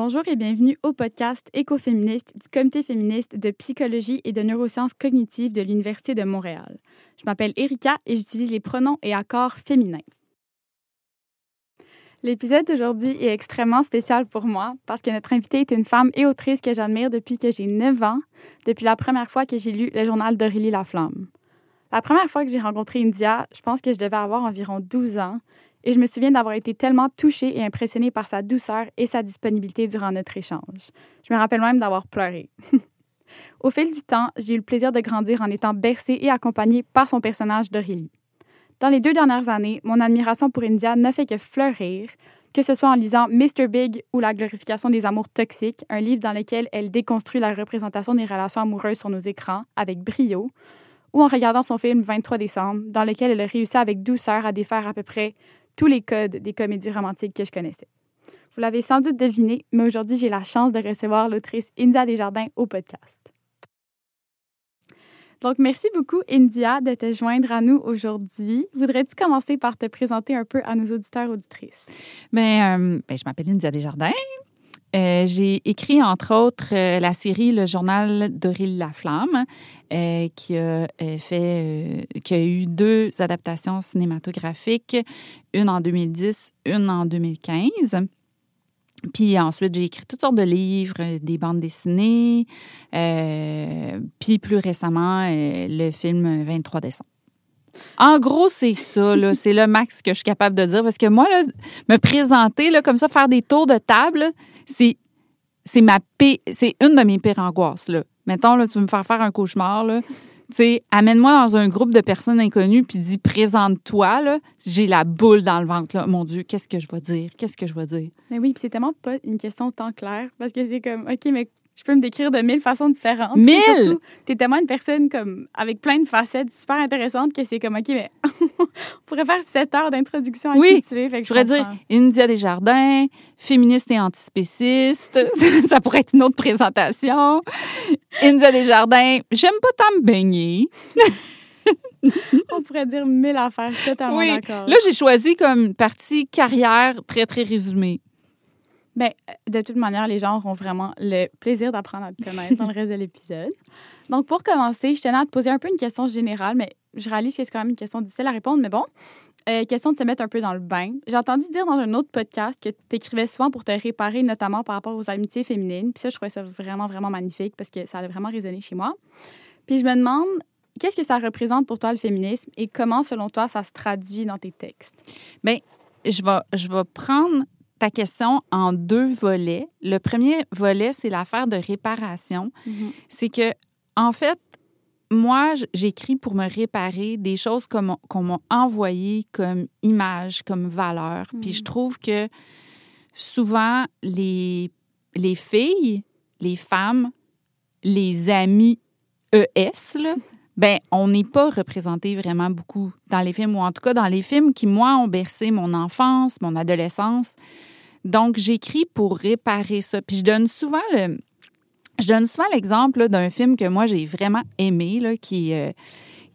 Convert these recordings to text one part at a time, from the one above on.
Bonjour et bienvenue au podcast Écoféministe du Comité féministe de psychologie et de neurosciences cognitives de l'Université de Montréal. Je m'appelle Erika et j'utilise les pronoms et accords féminins. L'épisode d'aujourd'hui est extrêmement spécial pour moi parce que notre invitée est une femme et autrice que j'admire depuis que j'ai 9 ans, depuis la première fois que j'ai lu le journal d'Aurélie Laflamme. La première fois que j'ai rencontré India, je pense que je devais avoir environ 12 ans et je me souviens d'avoir été tellement touchée et impressionnée par sa douceur et sa disponibilité durant notre échange. Je me rappelle même d'avoir pleuré. Au fil du temps, j'ai eu le plaisir de grandir en étant bercée et accompagnée par son personnage d'Aurélie. Dans les deux dernières années, mon admiration pour India ne fait que fleurir, que ce soit en lisant Mr. Big ou La glorification des amours toxiques, un livre dans lequel elle déconstruit la représentation des relations amoureuses sur nos écrans avec brio, ou en regardant son film 23 décembre, dans lequel elle a réussi avec douceur à défaire à peu près tous les codes des comédies romantiques que je connaissais. Vous l'avez sans doute deviné, mais aujourd'hui, j'ai la chance de recevoir l'autrice India Desjardins au podcast. Donc, merci beaucoup, India, de te joindre à nous aujourd'hui. Voudrais-tu commencer par te présenter un peu à nos auditeurs auditrices? Bien, euh, ben, je m'appelle India Desjardins. Euh, j'ai écrit, entre autres, euh, la série Le Journal d'Aurélie Laflamme, euh, qui, a, fait, qui a eu deux adaptations cinématographiques, une en 2010, une en 2015. Puis ensuite, j'ai écrit toutes sortes de livres, des bandes dessinées, puis plus récemment, le film 23 décembre. En gros, c'est ça, c'est le max que je suis capable de dire. Parce que moi, me présenter là, comme ça, faire des tours de table, c'est c'est ma c'est une de mes pires angoisses. Là. Mettons, là, tu veux me faire faire un cauchemar, là. Tu amène-moi dans un groupe de personnes inconnues puis dis présente-toi j'ai la boule dans le ventre là. Mon dieu, qu'est-ce que je vais dire? Qu'est-ce que je vais dire? Mais oui, c'est tellement pas une question tant claire parce que c'est comme OK, mais je peux me décrire de mille façons différentes. Mille! Tu es tellement une personne comme avec plein de facettes super intéressantes que c'est comme, OK, mais on pourrait faire sept heures d'introduction à oui. Fait que je pourrais dire India Desjardins, féministe et antispéciste. ça pourrait être une autre présentation. India Desjardins, j'aime pas tant me baigner. on pourrait dire mille affaires, totalement oui. d'accord. Là, j'ai choisi comme partie carrière très, très résumée. Bien, de toute manière, les gens auront vraiment le plaisir d'apprendre à te connaître dans le reste de l'épisode. Donc, pour commencer, je tenais à te poser un peu une question générale, mais je réalise que c'est quand même une question difficile à répondre, mais bon. Euh, question de se mettre un peu dans le bain. J'ai entendu dire dans un autre podcast que tu écrivais souvent pour te réparer, notamment par rapport aux amitiés féminines. Puis ça, je trouvais ça vraiment, vraiment magnifique parce que ça a vraiment résonné chez moi. Puis je me demande, qu'est-ce que ça représente pour toi le féminisme et comment, selon toi, ça se traduit dans tes textes? Bien, je je vais prendre ta question en deux volets. Le premier volet, c'est l'affaire de réparation. Mm-hmm. C'est que, en fait, moi, j'écris pour me réparer des choses qu'on m'a envoyées comme image, comme valeur. Puis je mm-hmm. trouve que souvent, les, les filles, les femmes, les amis ES, là, ben on n'est pas représenté vraiment beaucoup dans les films, ou en tout cas dans les films qui, moi, ont bercé mon enfance, mon adolescence. Donc, j'écris pour réparer ça. Puis je donne souvent le... Je donne souvent l'exemple d'un film que moi, j'ai vraiment aimé, là, qui, euh,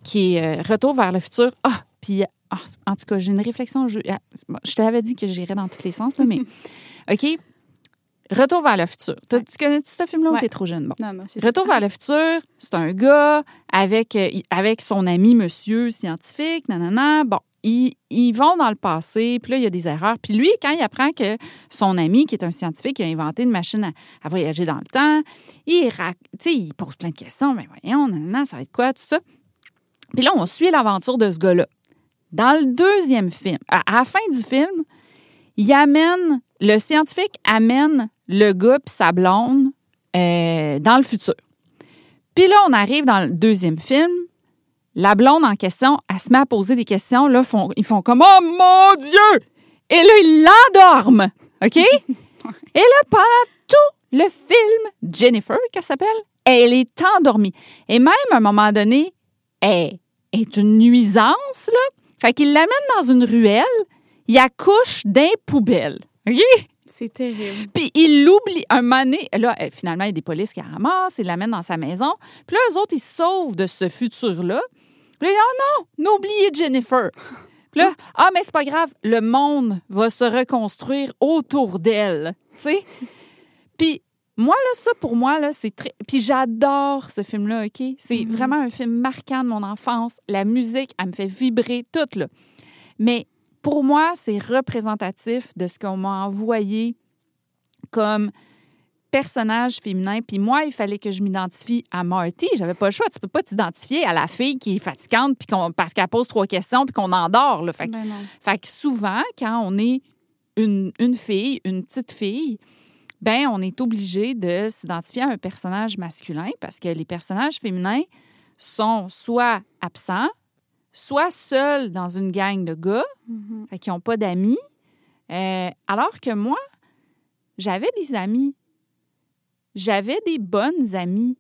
qui est euh, Retour vers le futur. Ah, puis ah, en tout cas, j'ai une réflexion. Je, ah, je t'avais dit que j'irais dans tous les sens, là, mais OK? Retour vers le futur. Tu connais ce film-là ou t'es trop jeune? Bon. Non, non, Retour vers le futur, c'est un gars avec, euh, avec son ami monsieur scientifique, nanana. Bon, ils, ils, vont dans le passé, puis là, il y a des erreurs. Puis lui, quand il apprend que son ami, qui est un scientifique, a inventé une machine à, voyager dans le temps, il, il pose plein de questions. Mais voyons, nanana, ça va être quoi, tout ça? Puis là, on suit l'aventure de ce gars-là. Dans le deuxième film, à, la fin du film, il amène, le scientifique amène le gars et sa blonde euh, dans le futur. Puis là, on arrive dans le deuxième film. La blonde en question, elle se met à poser des questions. Là, font, ils font comme Oh mon Dieu! Et là, ils l'endorment. OK? Et là, pendant tout le film, Jennifer, qu'elle s'appelle, elle est endormie. Et même à un moment donné, elle est une nuisance, là. Fait qu'il l'amène dans une ruelle, il accouche d'un poubelle. OK? C'est terrible. Puis il l'oublie. Un donné, là, eh, finalement, il y a des polices qui la ramassent, ils l'amènent dans sa maison. Puis là, eux autres, ils se sauvent de ce futur-là. Puis là, oh non, n'oubliez Jennifer. Puis là, ah, mais c'est pas grave, le monde va se reconstruire autour d'elle. Tu sais? Puis moi, là, ça, pour moi, là, c'est très... Puis j'adore ce film-là, OK? C'est Mhm. vraiment un film marquant de mon enfance. La musique, elle me fait vibrer, tout, là. Mais pour moi, c'est représentatif de ce qu'on m'a envoyé comme personnage féminin. Puis moi, il fallait que je m'identifie à Marty. J'avais pas le choix. Tu peux pas t'identifier à la fille qui est fatigante puis qu'on, parce qu'elle pose trois questions puis qu'on endort. Là. Fait, que- Ben fait que souvent, quand on est une, une fille, une petite fille, ben on est obligé de s'identifier à un personnage masculin parce que les personnages féminins sont soit absents, soit seuls dans une gang de gars, Mhm. fait qu'ils n'ont pas d'amis. Euh, alors que moi, j'avais des amis. J'avais des bonnes amies.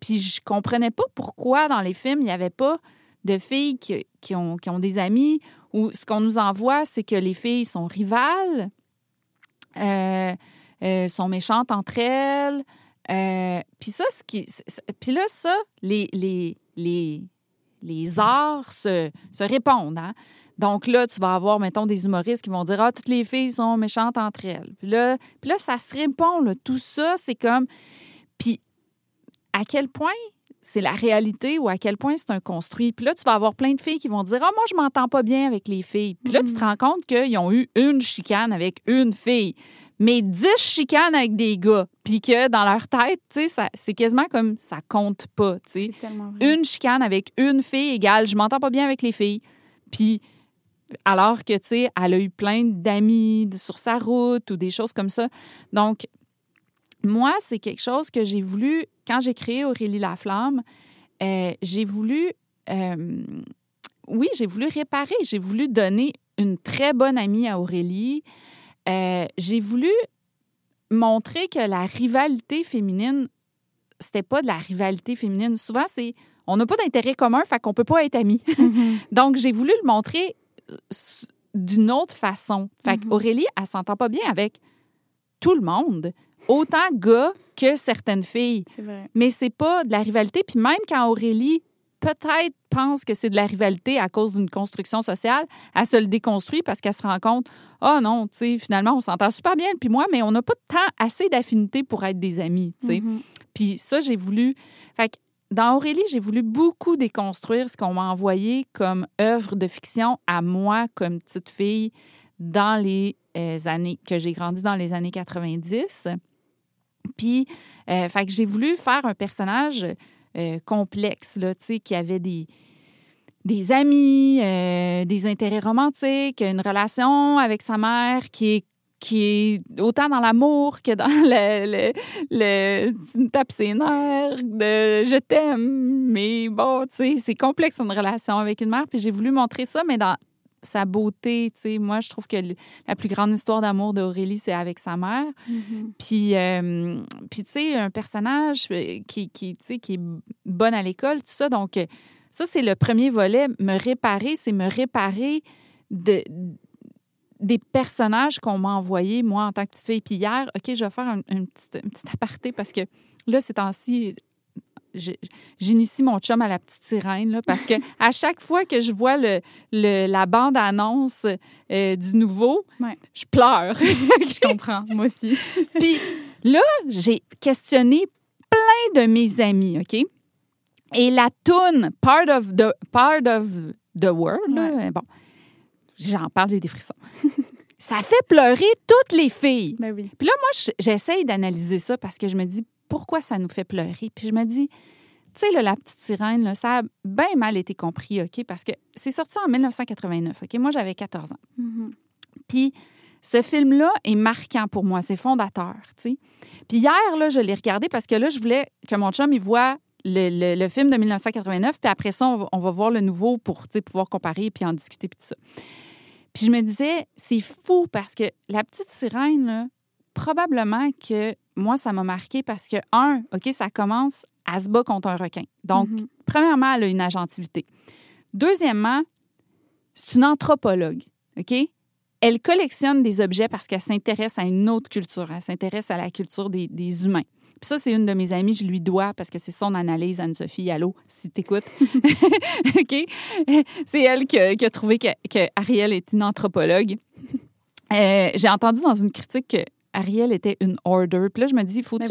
Puis je comprenais pas pourquoi dans les films, il n'y avait pas de filles qui, qui ont, qui ont des amis ou ce qu'on nous envoie, c'est que les filles sont rivales, euh, euh, sont méchantes entre elles. Euh, puis ça, ce qui, puis là, ça, les, les, les, les arts se, se répondent. hein. Donc là, tu vas avoir, mettons, des humoristes qui vont dire Ah, toutes les filles sont méchantes entre elles. Puis là, puis là ça se répond. Là. Tout ça, c'est comme. Puis à quel point c'est la réalité ou à quel point c'est un construit? Puis là, tu vas avoir plein de filles qui vont dire Ah, moi, je m'entends pas bien avec les filles. Puis là, tu te rends compte qu'ils ont eu une chicane avec une fille, mais dix chicanes avec des gars. Puis que dans leur tête, tu sais, ça- c'est quasiment comme ça compte pas. tu sais une chicane avec une fille égale je m'entends pas bien avec les filles. Puis alors que tu sais, elle a eu plein d'amis sur sa route ou des choses comme ça. Donc moi, c'est quelque chose que j'ai voulu quand j'ai créé Aurélie Laflamme, euh, j'ai voulu euh, oui, j'ai voulu réparer, j'ai voulu donner une très bonne amie à Aurélie. Euh, j'ai voulu montrer que la rivalité féminine, c'était pas de la rivalité féminine. Souvent, c'est on n'a pas d'intérêt commun, fait qu'on peut pas être amis. Donc, j'ai voulu le montrer euh, d'une autre façon. Fait Mhm. qu'Aurélie, elle s'entend pas bien avec tout le monde, autant gars que certaines filles. C'est vrai. Mais c'est pas de la rivalité. Puis même quand Aurélie peut-être pense que c'est de la rivalité à cause d'une construction sociale, elle se le déconstruit parce qu'elle se rend compte, oh non, tu sais, finalement, on s'entend super bien, puis moi, mais on n'a pas de temps assez d'affinité pour être des amis, tu sais. Mhm. Puis ça, j'ai voulu. Fait que dans Aurélie, j'ai voulu beaucoup déconstruire ce qu'on m'a envoyé comme œuvre de fiction à moi, comme petite fille, dans les euh, années que j'ai grandi dans les années 90. Puis, euh, fait que j'ai voulu faire un personnage euh, complexe, là, tu sais, qui avait des, des amis, euh, des intérêts romantiques, une relation avec sa mère qui est qui est autant dans l'amour que dans le, le, le tu me tapes ses nerfs, de je t'aime, mais bon, tu sais, c'est complexe une relation avec une mère, puis j'ai voulu montrer ça, mais dans sa beauté, tu sais, moi, je trouve que le- la plus grande histoire d'amour d'Aurélie, c'est avec sa mère. Mhm. Puis, euh, puis tu sais, un personnage euh, qui, qui, tu sais, qui est bonne à l'école, tout ça. Donc, ça, c'est le premier volet. Me réparer, c'est me réparer de, des personnages qu'on m'a envoyés, moi, en tant que petite fille. Puis hier, OK, je vais faire un, un petit, un petit aparté parce que là, ces temps-ci, j'initie mon chum à la petite sirène, là, parce que à chaque fois que je vois le, le- la bande-annonce euh, du nouveau, Ouais. je pleure. Je comprends, moi aussi. Puis là, j'ai questionné plein de mes amis, OK? Et la toune Part of the, part of the World, là, bon, j'en parle, j'ai des frissons. ça fait pleurer toutes les filles. Ben oui. Puis là, moi, je- j'essaye d'analyser ça parce que je me dis pourquoi ça nous fait pleurer? Puis je me dis, tu sais, la petite sirène, là, ça a bien mal été compris, OK? Parce que c'est sorti en 1989, OK? Moi, j'avais 14 ans. Mhm. Puis ce film-là est marquant pour moi, c'est fondateur, tu sais. Puis hier, là, je l'ai regardé parce que là, je voulais que mon chum, il voit le, le- le film de 1989, puis après ça, on va, on va voir le nouveau pour, pouvoir comparer puis en discuter puis tout ça. Puis je me disais, c'est fou parce que la petite sirène, là, probablement que moi, ça m'a marqué parce que, un, OK, ça commence à se battre contre un requin. Donc, Mhm. premièrement, elle a une agentivité. Deuxièmement, c'est une anthropologue, OK? Elle collectionne des objets parce qu'elle s'intéresse à une autre culture. Elle s'intéresse à la culture des, des humains. Puis ça, c'est une de mes amies, je lui dois parce que c'est son analyse, Anne-Sophie. Allô, si t'écoutes. OK? C'est elle qui a, qui a trouvé que, que Ariel est une anthropologue. Euh, J'ai entendu dans une critique que Ariel était une order. Puis là, je me dis, faut-tu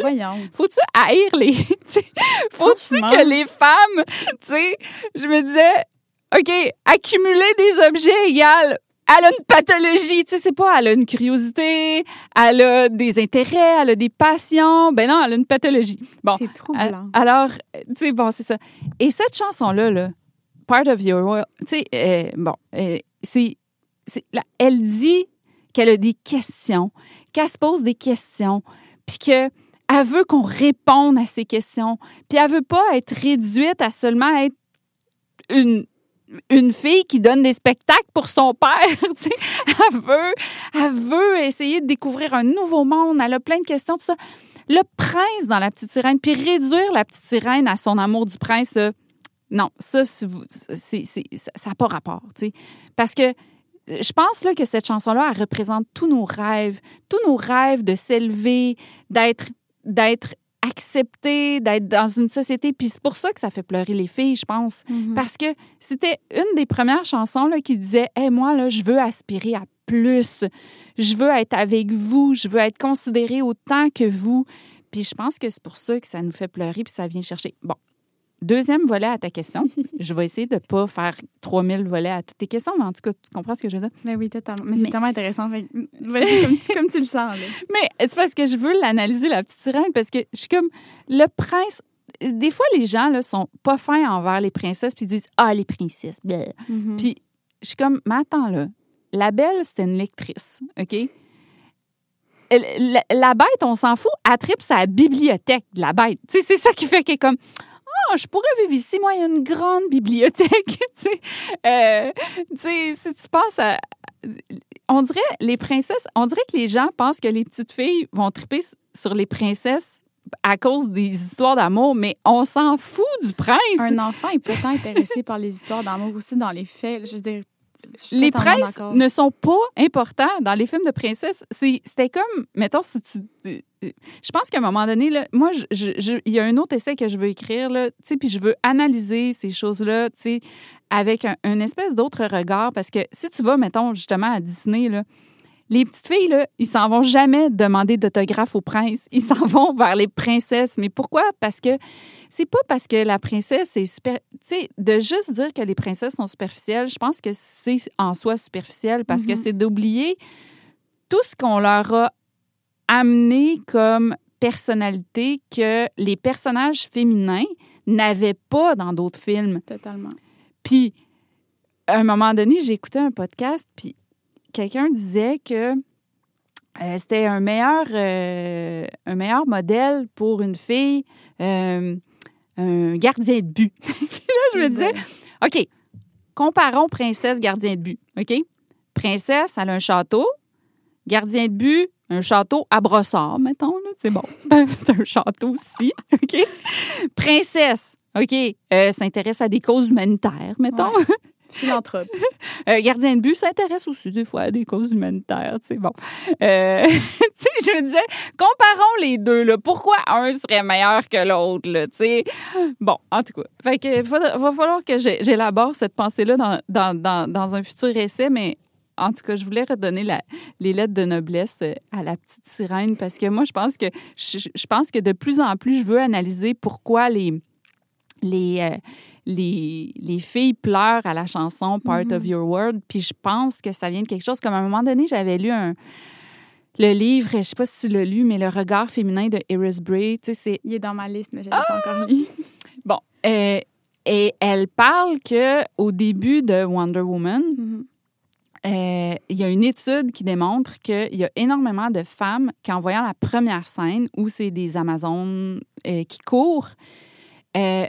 faut-tu haïr les. Faut-tu que les femmes. Tu sais, je me disais, OK, accumuler des objets égale. Elle a une pathologie, tu sais, c'est pas, elle a une curiosité, elle a des intérêts, elle a des passions. Ben non, elle a une pathologie. Bon. C'est troublant. Alors, tu sais, bon, c'est ça. Et cette chanson-là, là, Part of Your World, tu sais, euh, bon, euh, c'est, c'est- là, elle dit qu'elle a des questions, qu'elle se pose des questions, puis que elle veut qu'on réponde à ces questions, puis elle veut pas être réduite à seulement être une une fille qui donne des spectacles pour son père, tu sais. Elle veut, elle veut essayer de découvrir un nouveau monde. Elle a plein de questions, tout ça. Le prince dans La Petite Sirène, puis réduire La Petite Sirène à son amour du prince, là, non, ça, c'est- ça n'a pas rapport, tu sais. Parce que je pense là, que cette chanson-là, elle représente tous nos rêves, tous nos rêves de s'élever, d'être, d'être accepté, d'être dans une société. Puis c'est pour ça que ça fait pleurer les filles, je pense. Mhm. Parce que c'était une des premières chansons là, qui disait Hey, moi, là, je veux aspirer à plus. Je veux être avec vous. Je veux être considérée autant que vous. Puis je pense que c'est pour ça que ça nous fait pleurer puis ça vient chercher. Bon. Deuxième volet à ta question. je vais essayer de ne pas faire 3000 volets à toutes tes questions, mais en tout cas, tu comprends ce que je veux dire? Mais oui, totalement. Mais c'est tellement intéressant. Fait comme, tu le sens. Là. Mais c'est parce que je veux l'analyser, la petite sirène, parce que je suis comme le prince. Des fois, les gens là, sont pas fins envers les princesses, puis ils disent Ah, les princesses. Mhm. Puis je suis comme, mais attends là, la belle, c'était une lectrice, OK? La, la bête, on s'en fout, elle tripe sa bibliothèque de la bête. Tu sais, c'est ça qui fait qu'elle est comme, ah, je pourrais vivre ici, moi, il y a une grande bibliothèque. tu sais, Euh, tu sais, si tu penses à. On dirait, les princesses, on dirait que les gens pensent que les petites filles vont triper sur les princesses à cause des histoires d'amour, mais on s'en fout du prince. Un enfant est pourtant intéressé par les histoires d'amour aussi dans les faits. Je veux dire, les princes ne sont pas importants dans les films de princesses. C'était comme, mettons, si tu. Je pense qu'à un moment donné, là, moi, il y a un autre essai que je veux écrire, là, tu sais, puis je veux analyser ces choses-là, tu sais, avec un, une espèce d'autre regard. Parce que si tu vas, mettons, justement, à Disney, là, les petites filles, là, ils s'en vont jamais demander d'autographe au prince. Ils s'en vont vers les princesses. Mais pourquoi? Parce que c'est pas parce que la princesse est super. Tu sais, de juste dire que les princesses sont superficielles, je pense que c'est en soi superficiel parce que Mhm. c'est d'oublier tout ce qu'on leur a amené comme personnalité que les personnages féminins n'avaient pas dans d'autres films. Totalement. Puis, à un moment donné, j'ai écouté un podcast, puis quelqu'un disait que euh, c'était un meilleur, euh, un meilleur modèle pour une fille, euh, un gardien de but. puis là, je me disais, OK, comparons princesse, gardien de but. OK? Princesse, elle a un château. Gardien de but, un château à brossard, mettons. C'est bon. C'est un château aussi. OK? Princesse, OK, s'intéresse à des causes humanitaires, mettons. Ouais. Philanthrope. Euh, gardien de but s'intéresse aussi des fois à des causes humanitaires, bon. Euh, je disais, comparons les deux, là. Pourquoi un serait meilleur que l'autre? Bon, en tout cas. Fait que va falloir que j'élabore cette pensée-là dans, dans, dans, dans un futur essai, mais en tout cas, je voulais redonner la- les lettres de noblesse euh, à la petite sirène parce que moi, je pense que je, pense que de plus en plus, je veux analyser pourquoi les les, les, les filles pleurent à la chanson Part of Your World. Puis je pense que ça vient de quelque chose comme à un moment donné, j'avais lu un, le livre, je sais pas si tu l'as lu, mais Le regard féminin de Iris Bray. Tu sais, c'est Il est dans ma liste, mais je ne l'ai pas encore lu. bon. euh, et elle parle que au début de Wonder Woman, Mhm. euh, il y a une étude qui démontre qu'il y a énormément de femmes qui, en voyant la première scène où c'est des Amazones euh, qui courent, euh,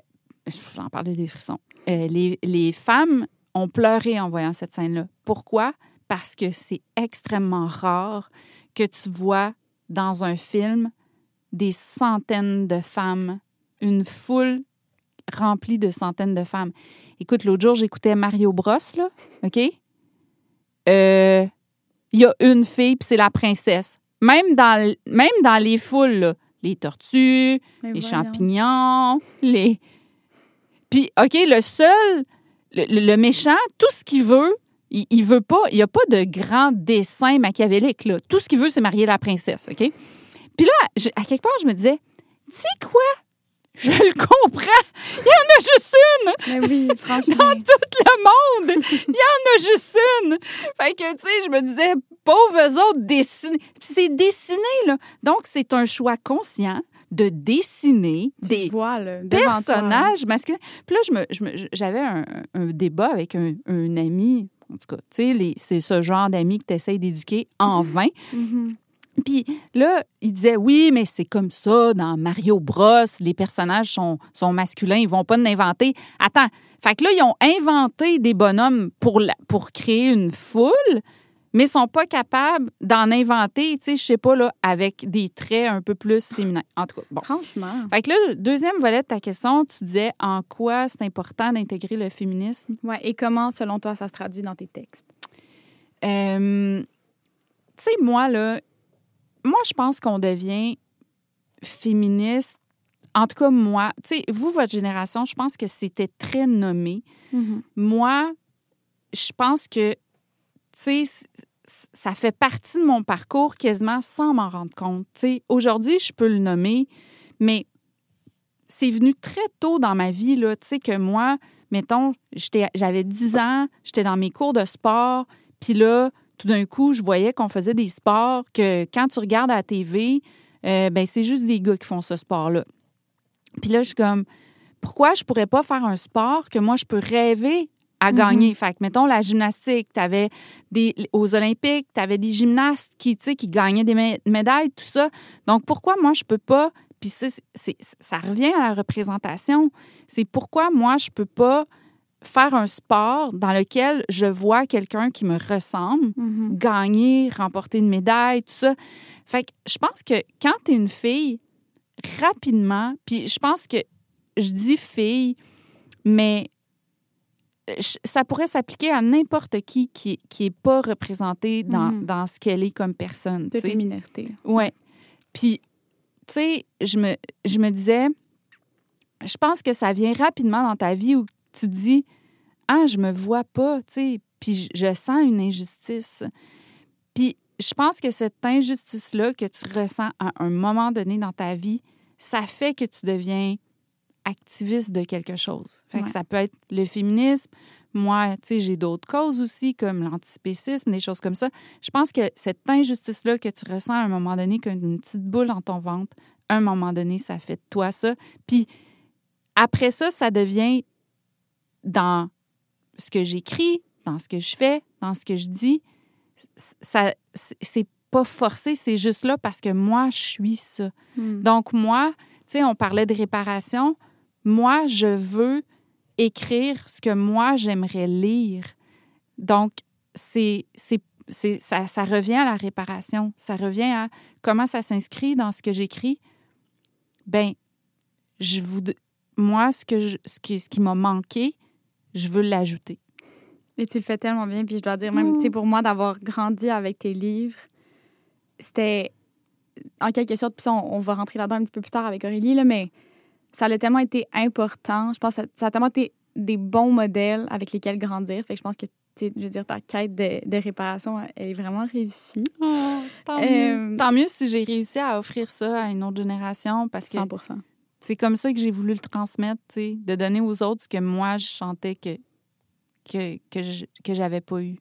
j'en parlais des frissons, euh, les, les femmes ont pleuré en voyant cette scène-là. Pourquoi? Parce que c'est extrêmement rare que tu vois dans un film des centaines de femmes, une foule remplie de centaines de femmes. Écoute, l'autre jour, j'écoutais Mario Bros, là, OK? Euh, Il y a une fille, puis c'est la princesse. Même dans, même dans les foules, là, les tortues, Mais les voyons. champignons, les... Puis, OK, le seul, le, méchant, tout ce qu'il veut, Il, il veut pas, il y a pas de grand dessin machiavélique, là. Tout ce qu'il veut, c'est marier la princesse, OK? Puis là, je- à quelque part, je me disais, tu sais quoi? Je le comprends. Il y en a juste une Mais oui, franchement. dans tout le monde. Il y en a juste une. Fait que, tu sais, je me disais, pauvres autres dessinés. Puis c'est dessiné, là. Donc, c'est un choix conscient de dessiner Tu des le vois, là, devant toi. personnages masculins. Puis là, j'avais un, un débat avec un, un ami. En tout cas, tu sais, c'est ce genre d'amis que tu essaies d'éduquer en vain. Mhm. Puis là, il disait oui, mais c'est comme ça dans Mario Bros. Les personnages sont, sont masculins, ils vont pas l'inventer. Attends, fait que là, ils ont inventé des bonhommes pour, la- pour créer une foule, mais ils sont pas capables d'en inventer, tu sais, je sais pas, là, avec des traits un peu plus féminins. En tout cas, bon. Franchement. Fait que là, le deuxième volet de ta question, tu disais en quoi c'est important d'intégrer le féminisme? Ouais. Et comment, selon toi, ça se traduit dans tes textes? Euh, tu sais, moi, là, moi, je pense qu'on devient féministe. En tout cas, moi, tu sais, vous, votre génération, je pense que c'était très nommé. Mhm. Moi, je pense que, tu sais, ça fait partie de mon parcours quasiment sans m'en rendre compte. Aujourd'hui, je peux le nommer, mais c'est venu très tôt dans ma vie, là, tu sais, que moi, mettons, j'avais 10 ans, j'étais dans mes cours de sport, puis là, tout d'un coup, je voyais qu'on faisait des sports que quand tu regardes à la TV, euh, ben c'est juste des gars qui font ce sport-là. Puis là, je suis comme, pourquoi je pourrais pas faire un sport que moi, je peux rêver à Mhm. gagner? Fait que, mettons, la gymnastique, t'avais des, aux Olympiques, tu avais des gymnastes qui, tu sais, qui gagnaient des mé- médailles, tout ça. Donc, pourquoi moi, je peux pas... Puis c'est- c'est- ça revient à la représentation. C'est pourquoi moi, je peux pas faire un sport dans lequel je vois quelqu'un qui me ressemble Mhm. gagner, remporter une médaille, tout ça. Fait que je pense que quand tu es une fille, rapidement, puis je pense que je dis fille, mais ça pourrait s'appliquer à n'importe qui qui qui est pas représenté dans, Mhm. dans ce qu'elle est comme personne. les minorités. Ouais. Puis, tu sais, je me, je me disais, je pense que ça vient rapidement dans ta vie où tu te dis, ah, je me vois pas, tu sais, puis je, je sens une injustice. Puis, je pense que cette injustice-là que tu ressens à un moment donné dans ta vie, ça fait que tu deviens activiste de quelque chose. Fait Ouais. que ça peut être le féminisme. Moi, tu sais, j'ai d'autres causes aussi, comme l'antispécisme, des choses comme ça. Je pense que cette injustice-là que tu ressens à un moment donné, comme une petite boule dans ton ventre, à un moment donné, ça fait de toi ça. Puis après ça, ça devient dans ce que j'écris, dans ce que je fais, dans ce que je dis. Ça, c'est- pas forcé, c'est juste là parce que moi, je suis ça. Mhm. Donc, moi, tu sais, on parlait de réparation. Moi, je veux écrire ce que moi, j'aimerais lire. Donc, c'est, c'est, c'est- ça, revient à la réparation. Ça revient à comment ça s'inscrit dans ce que j'écris. Ben, je vous, moi, ce, que ce, qui, ce qui m'a manqué, je veux l'ajouter. Et tu le fais tellement bien. Puis je dois dire, même, tu sais, pour moi, d'avoir grandi avec tes livres, c'était en quelque sorte, puis on va rentrer là-dedans un petit peu plus tard avec Aurélie, là, mais ça a tellement été important. Je pense que ça, a tellement été des bons modèles avec lesquels grandir. Fait que je pense que, je veux dire, ta quête de, de réparation, elle est vraiment réussie. tant, Euh, mieux. Tant mieux si j'ai réussi à offrir ça à une autre génération parce que 100 c'est comme ça que j'ai voulu le transmettre, de donner aux autres ce que moi, je sentais que, que, que, je- que j'avais pas eu.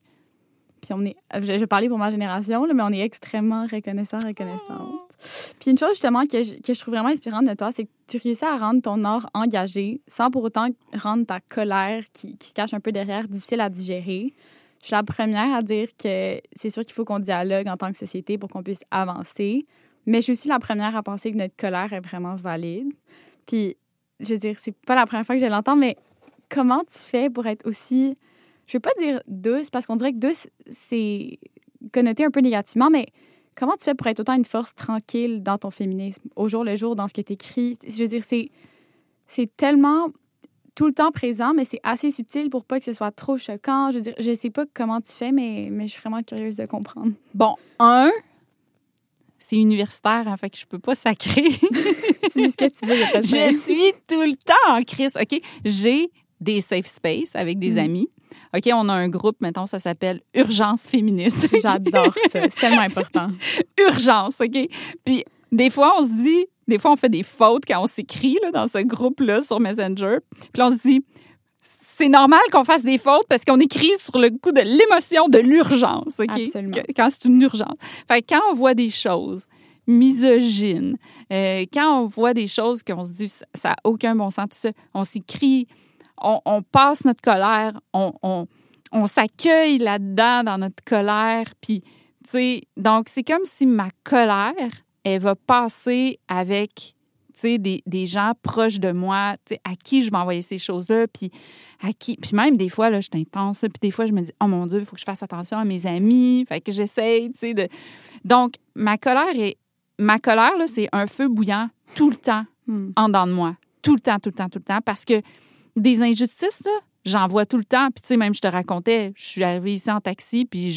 Puis on est, je, je vais parler pour ma génération, là, mais on est extrêmement reconnaissant, reconnaissante. Puis une chose justement que je, que je trouve vraiment inspirante de toi, c'est que tu réussis à rendre ton art engagé sans pour autant rendre ta colère qui, qui se cache un peu derrière difficile à digérer. Je suis la première à dire que c'est sûr qu'il faut qu'on dialogue en tant que société pour qu'on puisse avancer, mais je suis aussi la première à penser que notre colère est vraiment valide. Puis, je veux dire, c'est pas la première fois que je l'entends, mais comment tu fais pour être aussi je veux pas dire douce parce qu'on dirait que douce, c'est connoté un peu négativement, mais comment tu fais pour être autant une force tranquille dans ton féminisme, au jour le jour, dans ce que tu écris? Je veux dire, c'est, c'est tellement tout le temps présent, mais c'est assez subtil pour pas que ce soit trop choquant. Je veux dire, je sais pas comment tu fais, mais, mais je suis vraiment curieuse de comprendre. Bon, un, c'est universitaire, hein, fait que je peux pas sacrer. tu dis ce que tu veux, je suis tout le temps en crise. OK? J'ai des safe space avec des Mm. amis. OK, on a un groupe, mettons, ça s'appelle Urgence féministe. J'adore ça. C'est tellement important. Urgence, OK? Puis des fois, on se dit, des fois, on fait des fautes quand on s'écrit dans ce groupe-là sur Messenger. Puis on se dit, c'est normal qu'on fasse des fautes parce qu'on écrit sur le coup de l'émotion de l'urgence, OK? Absolument. Quand c'est une urgence. Fait que quand on voit des choses misogynes, euh, quand on voit des choses qu'on se dit, ça n'a aucun bon sens, tout ça, on s'écrit, on, on passe notre colère, on, on, on s'accueille là-dedans dans notre colère, puis, tu sais, donc c'est comme si ma colère, elle va passer avec tu sais, des, des gens proches de moi, tu sais, à qui je vais envoyer ces choses-là, puis à qui... Puis même des fois, là, je suis intense, puis des fois, je me dis, oh mon Dieu, il faut que je fasse attention à mes amis, fait que j'essaye, tu sais, de... Donc, ma colère est... Ma colère, là, c'est un feu bouillant tout le temps Hmm. en dedans de moi. Tout le temps, tout le temps, tout le temps. Parce que des injustices, là, j'en vois tout le temps. Puis, tu sais, même, je te racontais, je suis arrivée ici en taxi, puis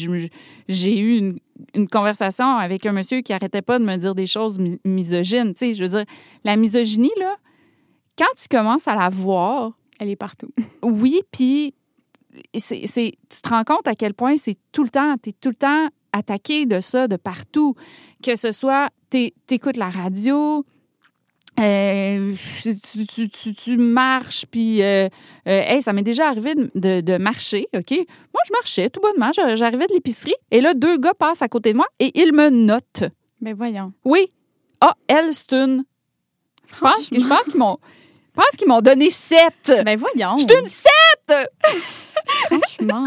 j'ai eu une, une conversation avec un monsieur qui arrêtait pas de me dire des choses mi- misogynes. Tu sais, je veux dire, la misogynie, là, quand tu commences à la voir, Elle est partout. oui, puis c'est, c'est- tu te rends compte à quel point c'est tout le temps, tu es tout le temps attaqué de ça, de partout. Que ce soit, tu écoutes la radio, euh, tu, tu- tu- tu marches, puis euh, euh, hey, ça m'est déjà arrivé de, de- de marcher, OK? Moi, je marchais tout bonnement, j'arrivais de l'épicerie, et là, deux gars passent à côté de moi et ils me notent. Ben voyons. Oui. Ah, elle, c'est une... Je pense, qu'ils m'ont... Je pense qu'ils m'ont donné sept. Ben voyons. Je suis une sept! Franchement,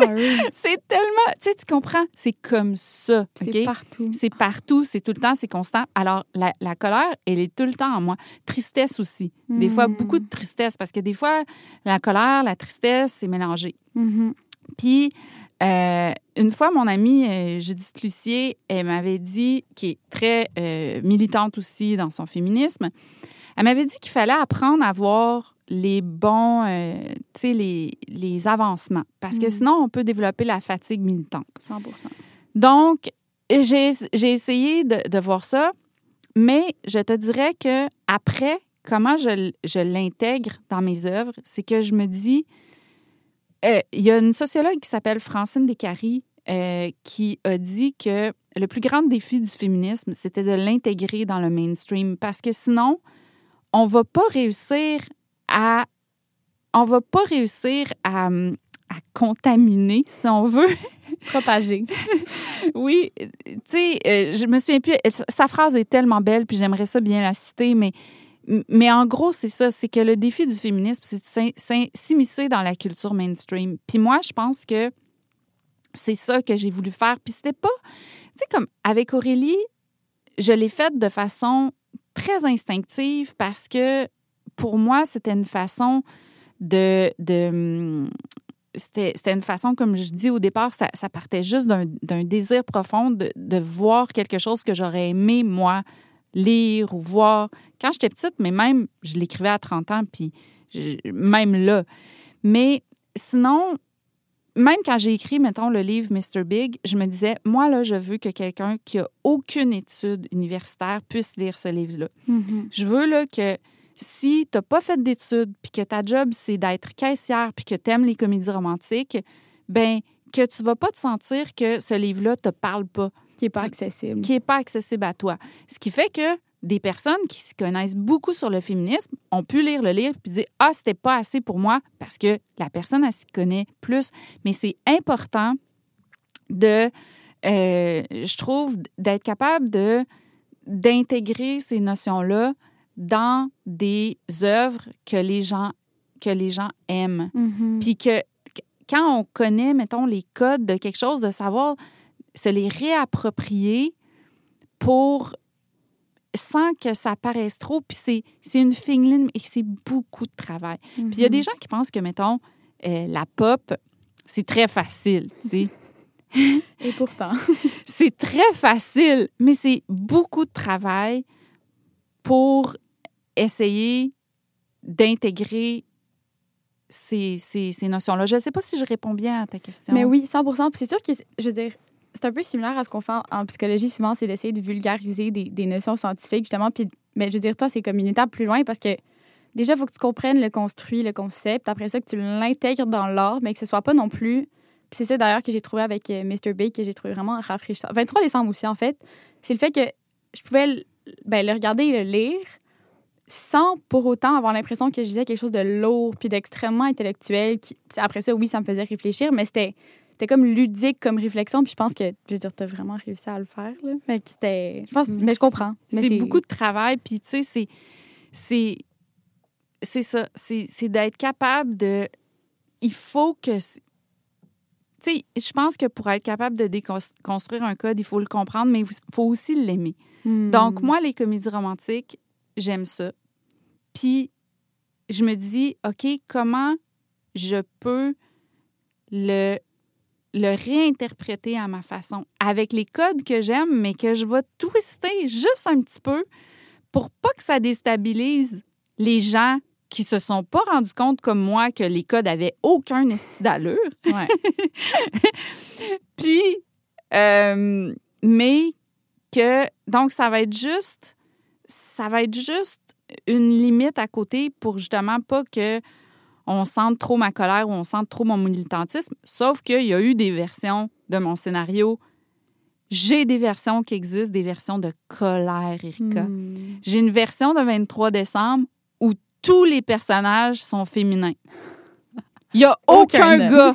C'est tellement. Tu sais, tu comprends? C'est comme ça. c'est partout. C'est partout, c'est tout le temps, c'est constant. Alors, la, la colère, elle est tout le temps en moi. Tristesse aussi. Des fois, Mm. beaucoup de tristesse, parce que des fois, la colère, la tristesse, c'est mélangé. Mhm. Puis, euh, une fois, mon amie euh, Judith Lucier, elle m'avait dit, qui est très euh, militante aussi dans son féminisme, elle m'avait dit qu'il fallait apprendre à voir les bons, euh, tu sais, les, les avancements. Parce que Mm. sinon, on peut développer la fatigue militante. 100 Donc, j'ai essayé de, de voir ça, mais je te dirais que après, comment je, je l'intègre dans mes œuvres, c'est que je me dis, euh, il y a une sociologue qui s'appelle Francine Descaries euh, qui a dit que le plus grand défi du féminisme, c'était de l'intégrer dans le mainstream, parce que sinon, on va pas réussir à, on va pas réussir à, à contaminer, si on veut, Propagé. oui, tu sais, euh, je me souviens plus. Sa, phrase est tellement belle, puis j'aimerais ça bien la citer, mais, mais en gros, c'est ça, c'est que le défi du féminisme, c'est de s'immiscer dans la culture mainstream. Puis moi, je pense que c'est ça que j'ai voulu faire. Puis c'était pas, tu sais, comme avec Aurélie, je l'ai faite de façon très instinctive parce que pour moi, c'était une façon de, de hum, c'était une façon, comme je dis au départ, ça, ça partait juste d'un désir profond de, de voir quelque chose que j'aurais aimé, moi, lire ou voir. Quand j'étais petite, mais même, je l'écrivais à 30 ans, puis je- même là. Mais sinon, même quand j'ai écrit, mettons, le livre Mr. Big, je me disais, moi, là, je veux que quelqu'un qui a aucune étude universitaire puisse lire ce livre-là. Mhm. Je veux là, que si tu n'as pas fait d'études, puis que ta job, c'est d'être caissière, puis que tu aimes les comédies romantiques, ben que tu vas pas te sentir que ce livre-là te parle pas, Qui n'est pas accessible. qui est pas accessible à toi. Ce qui fait que des personnes qui se connaissent beaucoup sur le féminisme ont pu lire le livre puis dire ah c'était pas assez pour moi parce que la personne elle s'y connaît plus mais c'est important de euh, je trouve d'être capable de d'intégrer ces notions là dans des œuvres que les gens que les gens aiment Mhm. puis que qu- quand on connaît, mettons, les codes de quelque chose, de savoir se les réapproprier pour sans que ça paraisse trop. Puis c'est, c'est une fine ligne et c'est beaucoup de travail. Puis il y a des gens qui pensent que, mettons, euh, la pop, c'est très facile, tu sais. Et pourtant. c'est très facile, mais c'est beaucoup de travail pour essayer d'intégrer ces, ces, ces notions-là. Je ne sais pas si je réponds bien à ta question. Mais oui, 100 Puis c'est sûr que, je veux dire, c'est un peu similaire à ce qu'on fait en, psychologie souvent, c'est d'essayer de vulgariser des, des notions scientifiques, justement. Puis, mais je veux dire, toi, c'est comme une étape plus loin parce que déjà, il faut que tu comprennes le construit, le concept. Après ça, que tu l'intègres dans l'art, mais que ce soit pas non plus. Puis c'est ça d'ailleurs que j'ai trouvé avec euh, Mr. Big, que j'ai trouvé vraiment rafraîchissant. 23 décembre aussi, en fait. C'est le fait que je pouvais ben, le regarder et le lire sans pour autant avoir l'impression que je disais quelque chose de lourd puis d'extrêmement intellectuel. Qui, après ça, oui, ça me faisait réfléchir, mais c'était c'était comme ludique comme réflexion. Puis je pense que, je veux dire, t'as vraiment réussi à le faire. Là. Que c'était. Je pense, mais je comprends. Mais C'est beaucoup de travail, puis tu sais, c'est. C'est. C'est ça. C'est c'est d'être capable de. Il faut que. Tu sais, je pense que pour être capable de déconstruire un code, il faut le comprendre, mais il faut aussi l'aimer. Hmm. Donc, moi, les comédies romantiques, j'aime ça. Puis, je me dis, OK, comment je peux le, le réinterpréter à ma façon, avec les codes que j'aime, mais que je vais twister juste un petit peu pour pas que ça déstabilise les gens qui se sont pas rendus compte comme moi que les codes avaient aucun esti d'allure. Ouais. Puis, euh, mais que, donc, ça va être juste, ça va être juste une limite à côté pour justement pas que on sente trop ma colère ou on sente trop mon militantisme. Sauf qu'il y a eu des versions de mon scénario. J'ai des versions qui existent, des versions de colère, Erika. Hmm. J'ai une version de 23 décembre tous les personnages sont féminins. Il n'y a aucun Aucun gars.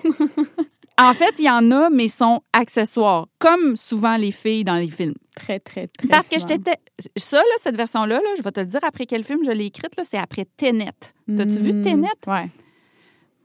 En fait, il y en a, mais sont accessoires, comme souvent les filles dans les films. Très, très, très. Parce que souvent. j'étais. Ça, là, cette version-là, là, je vais te le dire après quel film je l'ai écrite, là, c'est après Tenet. T'as-tu vu Hmm. Tenet? Ouais.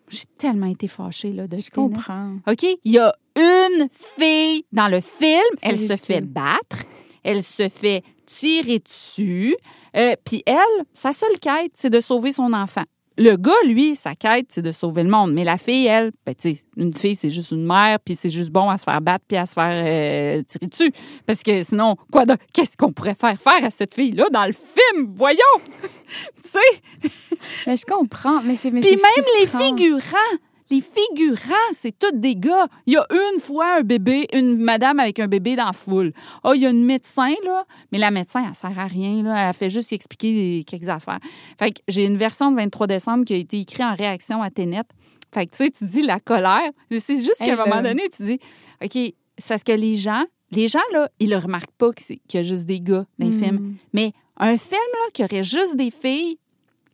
J'ai tellement été fâchée là, de Je Tenet. comprends. OK? Il y a une fille dans le film, elle se fait battre, elle se fait tirer dessus, euh, puis elle, sa seule quête, c'est de sauver son enfant. Le gars, lui, sa quête, c'est de sauver le monde. Mais la fille, elle, ben, une fille, c'est juste une mère, puis c'est juste bon à se faire battre puis à se faire euh, tirer dessus. Parce que sinon, quoi de, qu'est-ce qu'on pourrait faire faire à cette fille-là dans le film? Voyons! tu sais? Mais je comprends. Mais c'est. Puis même les figurants, les figurants, c'est tous des gars. Il y a une fois un bébé, une madame avec un bébé dans la foule. Oh, il y a une médecin, là, mais la médecin, elle sert à rien, là. Elle fait juste expliquer quelques affaires. Fait que j'ai une version de 23 décembre qui a été écrite en réaction à Ténet. Fait que, tu sais, tu dis la colère. C'est juste qu'à un moment donné, tu dis, OK, c'est parce que les gens, les gens, là, ils le remarquent pas qu'il y a juste des gars dans les Hmm. films. Mais un film, là, qui aurait juste des filles,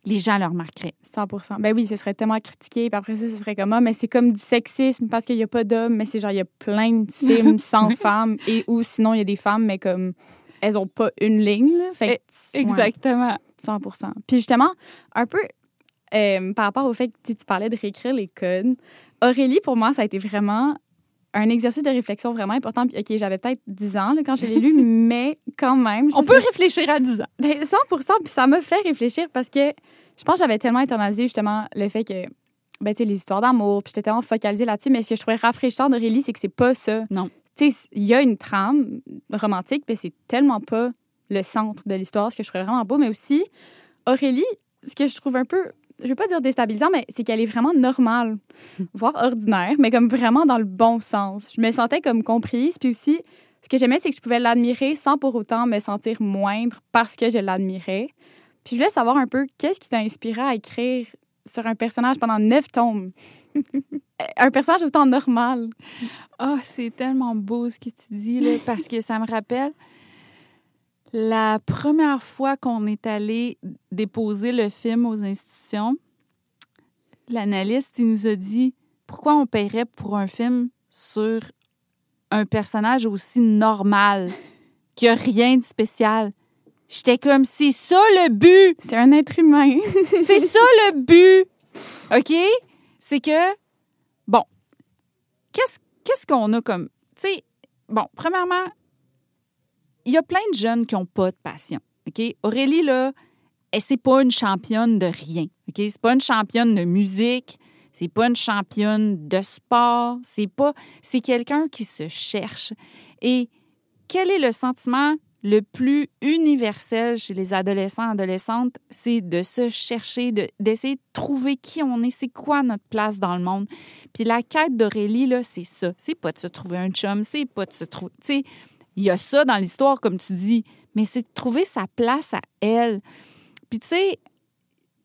les gens le remarqueraient. 100% Ben oui, ce serait tellement critiqué. Puis après ça, ce serait comme, ah, mais c'est comme du sexisme parce qu'il n'y a pas d'hommes, mais c'est genre, il y a plein de films sans femmes et ou sinon, il y a des femmes, mais comme elles n'ont pas une ligne. Là. Fait que, ouais, Exactement. 100% Puis justement, un peu euh, par rapport au fait que tu parlais de réécrire les codes, Aurélie, pour moi, ça a été vraiment un exercice de réflexion vraiment important. Puis, OK, j'avais peut-être 10 ans là, quand je l'ai lu, mais quand même. On peut que- réfléchir à 10 ans. ben, 100 Puis ça m'a fait réfléchir parce que je pense que j'avais tellement internalisé justement le fait que, ben, les histoires d'amour, puis j'étais tellement focalisée là-dessus. Mais ce que je trouvais rafraîchissant d'Aurélie, c'est que c'est pas ça. Non. Tu sais, il y a une trame romantique, mais c'est tellement pas le centre de l'histoire, ce que je trouvais vraiment beau. Mais aussi, Aurélie, ce que je trouve un peu, je veux pas dire déstabilisant, mais c'est qu'elle est vraiment normale, voire ordinaire, mais comme vraiment dans le bon sens. Je me sentais comme comprise. Puis aussi, ce que j'aimais, c'est que je pouvais l'admirer sans pour autant me sentir moindre parce que je l'admirais. Puis je voulais savoir un peu qu'est-ce qui t'a inspiré à écrire sur un personnage pendant neuf tomes? un personnage autant normal. Ah, c'est tellement beau ce que tu dis, là, parce que ça me rappelle la première fois qu'on est allé déposer le film aux institutions. L'analyste, il nous a dit pourquoi on paierait pour un film sur un personnage aussi normal, qui a rien de spécial? J'étais comme, c'est ça le but! C'est un être humain. C'est ça le but. OK? C'est que, bon, qu'est-ce qu'est-ce qu'on a comme. Tu sais, bon, premièrement, il y a plein de jeunes qui n'ont pas de passion. Aurélie, là, elle, c'est pas une championne de rien. OK? C'est pas une championne de musique. C'est pas une championne de sport. C'est pas. C'est quelqu'un qui se cherche. Et quel est le sentiment le plus universel chez les adolescents adolescentes, c'est de se chercher, de- d'essayer de, trouver qui on est, c'est quoi notre place dans le monde. Puis la quête d'Aurélie, là, c'est ça. C'est pas de se trouver un chum, c'est pas de se trouver... il y a ça dans l'histoire, comme tu dis, mais c'est de trouver sa place à elle. Puis tu sais,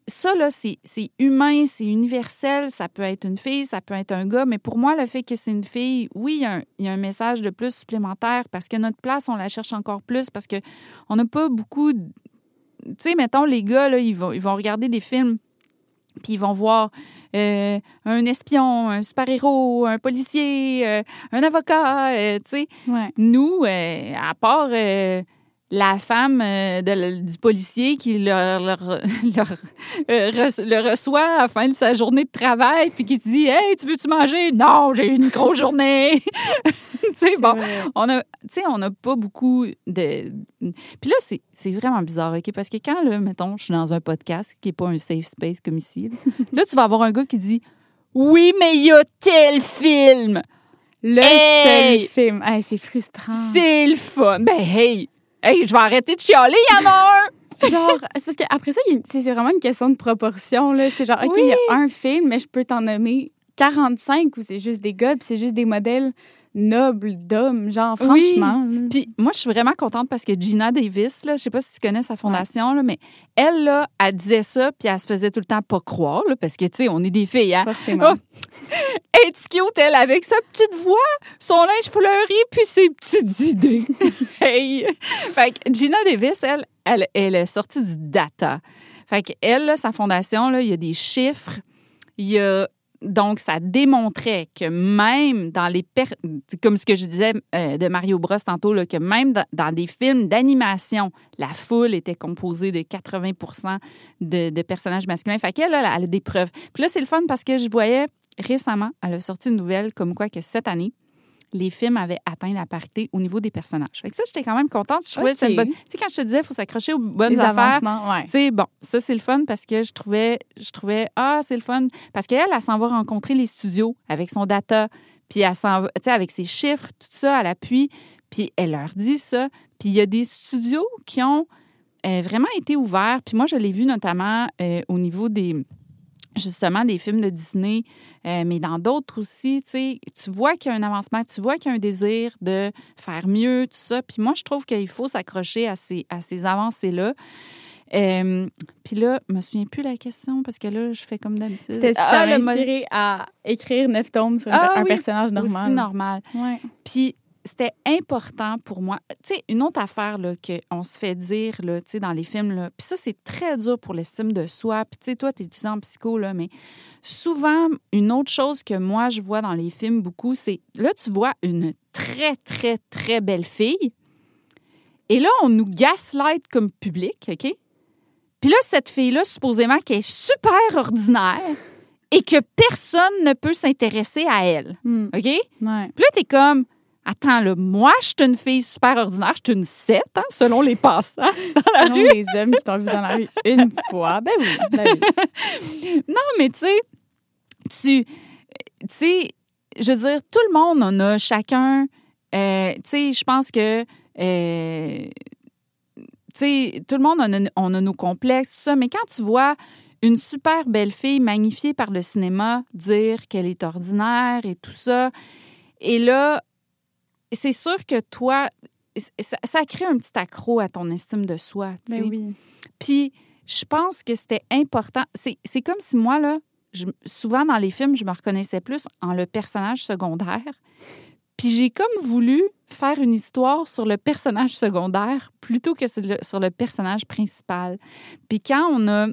ça, là, c'est humain, c'est universel. Ça peut être une fille, ça peut être un gars. Mais pour moi, le fait que c'est une fille, oui, il y, a un, message de plus supplémentaire parce que notre place, on la cherche encore plus parce que on n'a pas beaucoup. Tu sais, mettons, les gars, là, ils vont, ils vont regarder des films puis ils vont voir euh, un espion, un super-héros, un policier, euh, un avocat, euh, tu sais. Ouais. Nous, euh, à part euh, la femme euh, de du policier qui leur, leur- leur, euh, re- le reçoit à la fin de sa journée de travail, puis qui dit Hey, tu veux-tu manger Non, j'ai eu une grosse journée. tu sais, bon, vrai. on a, n'a pas beaucoup de. Puis là, c'est c'est vraiment bizarre, OK? Parce que quand, là, mettons, je suis dans un podcast qui n'est pas un safe space comme ici, là, là, tu vas avoir un gars qui dit Oui, mais il y a tel film. Le Hey! seul film. Hey, c'est frustrant. C'est le fun. Ben, hey, hey, je vais arrêter de chialer, il y en a un. Genre, c'est parce qu'après ça, c'est vraiment une question de proportion. là. C'est genre, OK, Oui. il y a un film, mais je peux t'en nommer 45 ou c'est juste des gars, puis c'est juste des modèles nobles d'hommes. Genre, franchement. Puis moi, je suis vraiment contente parce que Gina Davis, là, je sais pas si tu connais sa fondation, là, mais elle, là, elle disait ça, puis elle se faisait tout le temps pas croire, là, parce que, tu sais, on est des filles, hein. Forcément. Oh. Est cute, elle, avec sa petite voix, son linge fleuri, puis ses petites idées. hey! Fait que Gina Davis, elle, elle, elle est sortie du data. Fait que elle, là, sa fondation, là, il y a des chiffres, il y a donc, ça démontrait que même dans les... Comme ce que je disais euh, de Mario Bros tantôt, que même dans, des films d'animation, la foule était composée de 80 de, de personnages masculins. Fait qu'elle, elle a des preuves. Puis là, c'est le fun parce que je voyais récemment, elle a sorti une nouvelle comme quoi que cette année, les films avaient atteint la parité au niveau des personnages. Fait que ça, j'étais quand même contente. Je trouvais que c'était bonne... Tu sais, quand je te disais, il faut s'accrocher aux bonnes Les affaires. ouais. Tu sais, bon, ça, c'est le fun parce que je trouvais, je trouvais, ah, c'est le fun. Parce qu'elle, elle s'en va rencontrer les studios avec son data, puis elle s'en va, tu sais, avec ses chiffres, tout ça à l'appui, puis elle leur dit ça. Puis il y a des studios qui ont euh, vraiment été ouverts. Puis moi, je l'ai vu notamment euh, au niveau des justement des films de Disney, euh, mais dans d'autres aussi, tu sais, tu vois qu'il y a un avancement, tu vois qu'il y a un désir de faire mieux, tout ça. Puis moi, je trouve qu'il faut s'accrocher à ces, à ces avancées-là. Euh, puis là, je me souviens plus la question parce que là, je fais comme d'habitude. C'était Ah, inspiré à écrire neuf tomes sur un- Ah un oui, personnage Aussi normal? normal. Ouais. Puis c'était important pour moi. Tu sais, une autre affaire là, qu'on se fait dire là, tu sais, dans les films, puis ça, c'est très dur pour l'estime de soi. Puis tu sais, toi, tu es étudiant en psycho, là, mais souvent, une autre chose que moi, je vois dans les films beaucoup, c'est là, tu vois une très, très, très belle fille. Et là, on nous gaslight comme public, OK? Puis là, cette fille-là, supposément, qui est super ordinaire et que personne ne peut s'intéresser à elle, Hmm. OK? Ouais. Puis là, t'es comme, attends, là, moi, je suis une fille super ordinaire, je suis une 7, hein, selon les passants. Selon les hommes qui t'ont vu dans la rue une fois. Ben oui. Ben oui. Non, mais tu sais, tu, tu sais, je veux dire, tout le monde en a chacun, euh, tu sais, je pense que, euh, tu sais, tout le monde en a, on a nos complexes, tout ça, mais quand tu vois une super belle fille magnifiée par le cinéma dire qu'elle est ordinaire et tout ça, et là, c'est sûr que toi, ça, ça crée un petit accro à ton estime de soi. Ben oui. Puis je pense que c'était important. C'est c'est comme si moi, là, je- souvent dans les films, je me reconnaissais plus en le personnage secondaire. Puis j'ai comme voulu faire une histoire sur le personnage secondaire plutôt que sur le, sur le personnage principal. Puis quand on a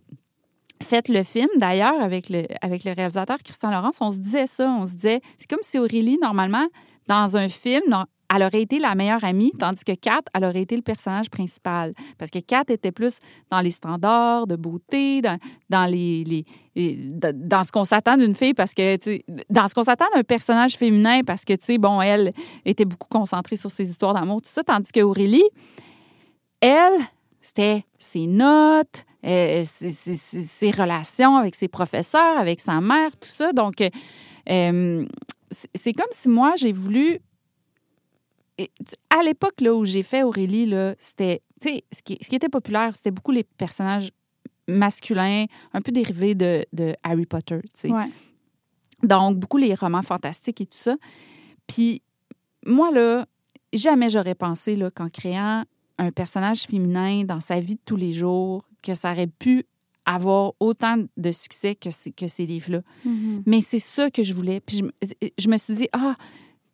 fait le film, d'ailleurs, avec le, avec le réalisateur Christian Laurence, on se disait ça. On se disait, c'est comme si Aurélie, normalement, dans un film, elle aurait été la meilleure amie, tandis que Kat, elle aurait été le personnage principal. Parce que Kat était plus dans les standards de beauté, dans, dans les, les- dans ce qu'on s'attend d'une fille, parce que, dans ce qu'on s'attend d'un personnage féminin, parce que, tu sais, bon, elle était beaucoup concentrée sur ses histoires d'amour, tout ça, tandis que Aurélie, elle, c'était ses notes, euh, ses, ses- ses- ses relations avec ses professeurs, avec sa mère, tout ça. Donc, euh, euh, c'est comme si moi, j'ai voulu. et, À l'époque là, où j'ai fait Aurélie, là, c'était. tu sais, Ce qui, ce qui était populaire, c'était beaucoup les personnages masculins, un peu dérivés de, de Harry Potter. tu sais. Ouais. Donc, beaucoup les romans fantastiques et tout ça. Puis, moi, là, jamais j'aurais pensé qu'en créant un personnage féminin dans sa vie de tous les jours, que ça aurait pu avoir autant de succès que, ces- que ces livres-là. Mhm. Mais c'est ça que je voulais. Puis je, me- je me suis dit, ah,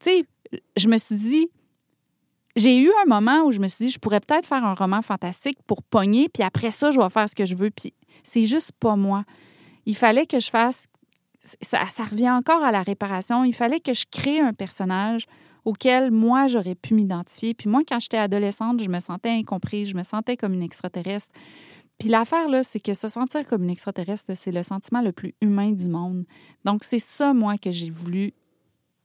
tu sais, je me suis dit, j'ai eu un moment où je me suis dit, je pourrais peut-être faire un roman fantastique pour pogner, puis après ça, je vais faire ce que je veux. Puis c'est juste pas moi. Il fallait que je fasse. Ça, ça revient encore à la réparation. Il fallait que je crée un personnage auquel moi, j'aurais pu m'identifier. Puis moi, quand j'étais adolescente, je me sentais incomprise, je me sentais comme une extraterrestre. Puis l'affaire, là, c'est que se sentir comme une extraterrestre, c'est le sentiment le plus humain du monde. Donc, c'est ça, moi, que j'ai voulu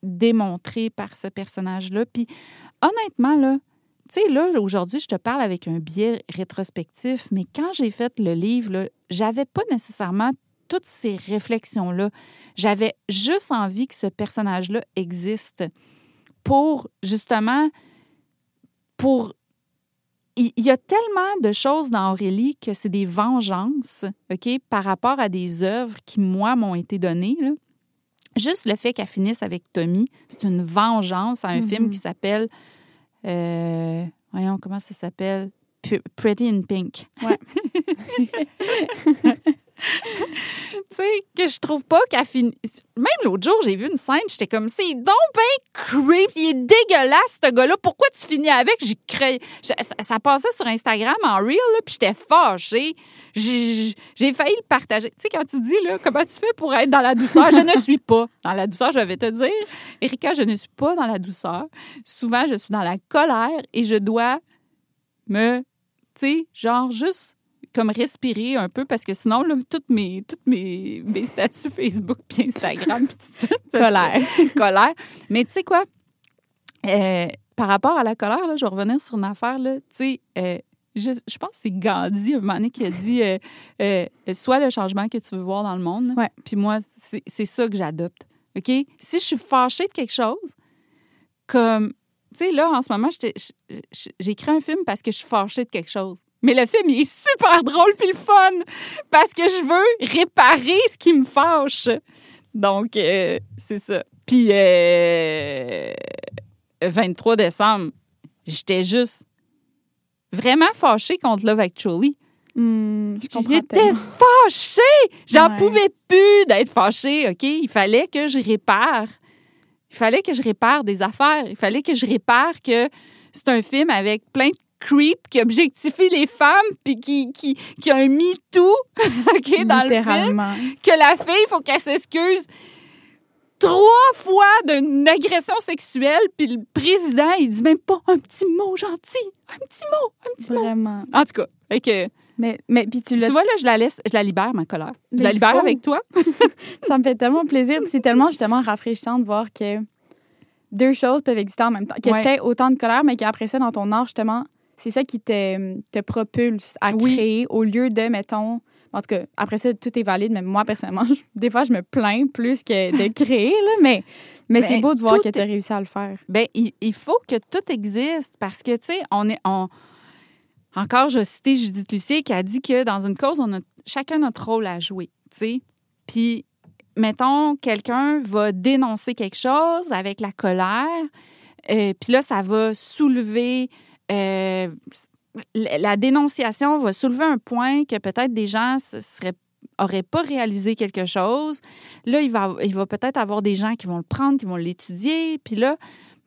démontrer par ce personnage-là. Puis, honnêtement, là, tu sais, là, aujourd'hui, je te parle avec un biais rétrospectif, mais quand j'ai fait le livre, j'avais pas nécessairement toutes ces réflexions-là. J'avais juste envie que ce personnage-là existe pour, justement, pour il y a tellement de choses dans Aurélie que c'est des vengeances, OK, par rapport à des œuvres qui, moi, m'ont été données. là. Juste le fait qu'elle finisse avec Tommy, c'est une vengeance à un film qui s'appelle. euh, voyons, comment ça s'appelle? Pretty in Pink. Ouais. tu sais, que je trouve pas qu'elle finit. Même l'autre jour, j'ai vu une scène, j'étais comme, c'est donc ben creepy, il est dégueulasse, ce gars-là. Pourquoi tu finis avec? J'ai. Ça, passait sur Instagram en reel, là, puis j'étais fâchée. J'ai failli le partager. Tu sais, quand tu dis, là, comment tu fais pour être dans la douceur? Je ne suis pas dans la douceur, je vais te dire. Erika, je ne suis pas dans la douceur. Souvent, je suis dans la colère et je dois me, tu sais, genre juste comme respirer un peu parce que sinon, là, toutes mes, toutes mes, mes statuts Facebook puis Instagram puis tout ça. Colère. colère. Mais tu sais quoi? Euh, par rapport à la colère, là, je vais revenir sur une affaire. Là, tu sais, euh, je, je pense que c'est Gandhi, un moment donné, qui a dit euh, euh, Sois le changement que tu veux voir dans le monde. Ouais. Puis moi, c'est ça que j'adopte. OK? Si je suis fâchée de quelque chose, comme, tu sais, là, en ce moment, j'ai écrit un film parce que je suis fâchée de quelque chose. Mais le film, il est super drôle puis le fun parce que je veux réparer ce qui me fâche. Donc, euh, c'est ça. Puis, euh, 23 décembre, j'étais juste vraiment fâchée contre Love Actually. Hmm, je comprends J'étais fâchée. J'en Ouais. pouvais plus d'être fâchée, OK? Il fallait que je répare. Il fallait que je répare des affaires. Il fallait que je répare que c'est un film avec plein de creeps qui objectifient les femmes puis qui, qui, qui a un MeToo, OK, dans le film. Que la fille, il faut qu'elle s'excuse trois fois d'une agression sexuelle puis le président, il dit même pas un petit mot gentil. Un petit mot, un petit mot. Vraiment. En tout cas, que... Mais, mais puis tu Tu vois, là, je la laisse, je la libère, ma colère. Je Mais la libère faut. avec toi. Ça me fait tellement plaisir. C'est tellement justement rafraîchissant de voir que deux choses peuvent exister en même temps. Que Ouais. tu aies autant de colère, mais qu'après ça, dans ton art, justement, c'est ça qui te, te propulse à Oui. créer au lieu de, mettons. En tout cas, après ça, tout est valide, mais moi, personnellement, je- des fois, je me plains plus que de créer, là, mais, mais Ben, c'est beau de voir que tu as réussi à le faire. Ben, il, il faut que tout existe parce que, tu sais, on est. On... Encore, je citais Judith Lucier qui a dit que dans une cause, on a chacun notre rôle à jouer, tu sais. Puis, mettons, quelqu'un va dénoncer quelque chose avec la colère, euh, puis là, ça va soulever. Euh, la dénonciation va soulever un point que peut-être des gens se seraient auraient pas réalisé quelque chose. Là, il va, il va peut-être avoir des gens qui vont le prendre, qui vont l'étudier. Puis là,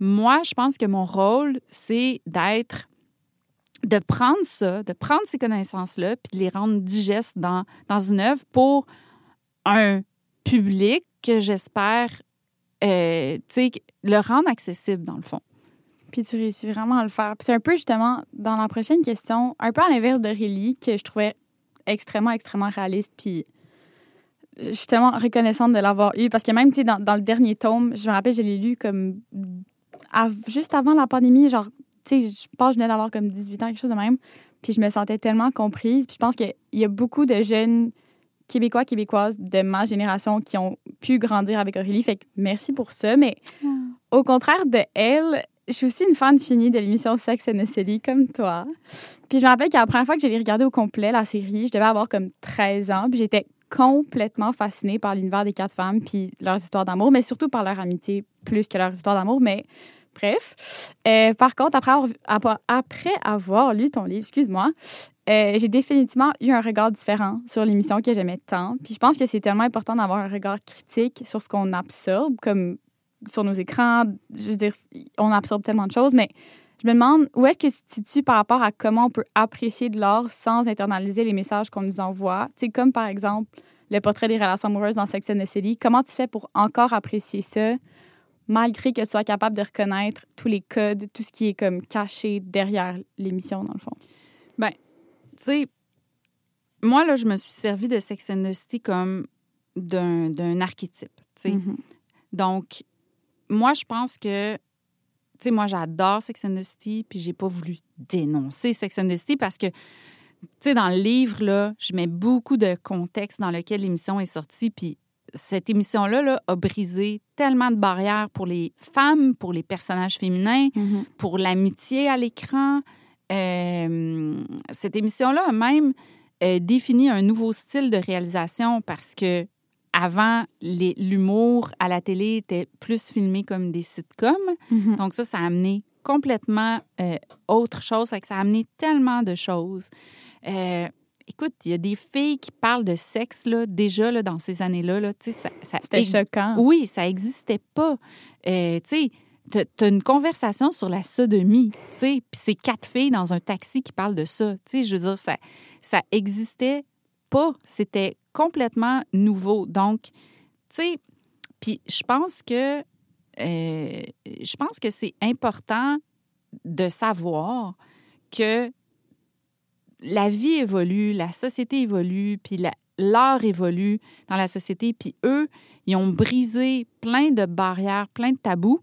moi, je pense que mon rôle, c'est d'être, de prendre ça, de prendre ces connaissances-là, puis de les rendre digestes dans, dans une œuvre pour un public que j'espère, euh, tu sais, le rendre accessible, dans le fond. Puis tu réussis vraiment à le faire. Puis c'est un peu justement dans la prochaine question, un peu à l'inverse de Rélie, que je trouvais extrêmement, extrêmement réaliste. Puis tellement reconnaissante de l'avoir eu. Parce que même, tu sais, dans, dans le dernier tome, je me rappelle, je l'ai lu comme juste avant la pandémie. Genre, tu sais, je pense que je venais d'avoir comme 18 ans, quelque chose de même. Puis je me sentais tellement comprise. Puis je pense qu'il y a beaucoup de jeunes Québécois, Québécoises de ma génération qui ont pu grandir avec Aurélie. Fait que merci pour ça. Mais au contraire de elle, je suis aussi une fan finie de l'émission Sex and the City, comme toi. Puis je me rappelle que la première fois que j'ai regardé au complet la série, je devais avoir comme 13 ans. Puis j'étais complètement fascinée par l'univers des quatre femmes, puis leurs histoires d'amour, mais surtout par leur amitié, plus que leurs histoires d'amour. Mais Bref. Euh, par contre, après avoir, après avoir lu ton livre, excuse-moi, euh, j'ai définitivement eu un regard différent sur l'émission que j'aimais tant. Puis je pense que c'est tellement important d'avoir un regard critique sur ce qu'on absorbe, comme sur nos écrans. Je veux dire, on absorbe tellement de choses, mais je me demande où est-ce que tu te situes par rapport à comment on peut apprécier de l'art sans internaliser les messages qu'on nous envoie? Tu sais, comme par exemple le portrait des relations amoureuses dans Sex and the City. Comment tu fais pour encore apprécier ça, malgré que tu sois capable de reconnaître tous les codes, tout ce qui est comme caché derrière l'émission, dans le fond? Ben, tu sais, moi, là, je me suis servi de Sex and the City comme d'un archétype, tu sais. Mhm. Donc, moi, je pense que, tu sais, moi, j'adore Sex and the City, puis j'ai pas voulu dénoncer Sex and the City parce que, tu sais, dans le livre, là, je mets beaucoup de contexte dans lequel l'émission est sortie, puis cette émission-là là, a brisé tellement de barrières pour les femmes, pour les personnages féminins, Mhm. pour l'amitié à l'écran. Euh, cette émission-là a même euh, défini un nouveau style de réalisation parce que avant, l'humour à la télé était plus filmé comme des sitcoms. Mhm. Donc ça, ça a amené complètement euh, autre chose. Fait que ça a amené tellement de choses. Euh, écoute, il y a des filles qui parlent de sexe là, déjà là, dans ces années-là. Là, ça, ça C'était ex- choquant. oui, ça n'existait pas. Euh, tu sais, t'as- t'as une conversation sur la sodomie, tu sais, puis c'est quatre filles dans un taxi qui parlent de ça. Tu sais, je veux dire, ça, ça existait pas. C'était complètement nouveau. Donc, tu sais, puis je pense que, euh, je pense que c'est important de savoir que la vie évolue, la société évolue, puis la- l'art évolue dans la société, puis eux, ils ont brisé plein de barrières, plein de tabous,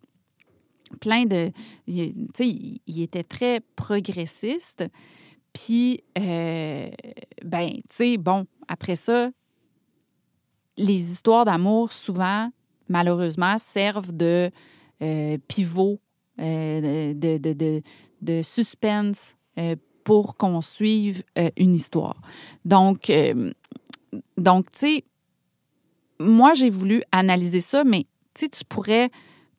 plein de... Tu sais, ils ils étaient très progressistes. Puis, euh, ben, tu sais, bon, après ça, les histoires d'amour, souvent, malheureusement, servent de euh, pivot, euh, de, suspense euh, pour qu'on suive une histoire. Donc, donc tu sais, moi, j'ai voulu analyser ça, mais tu pourrais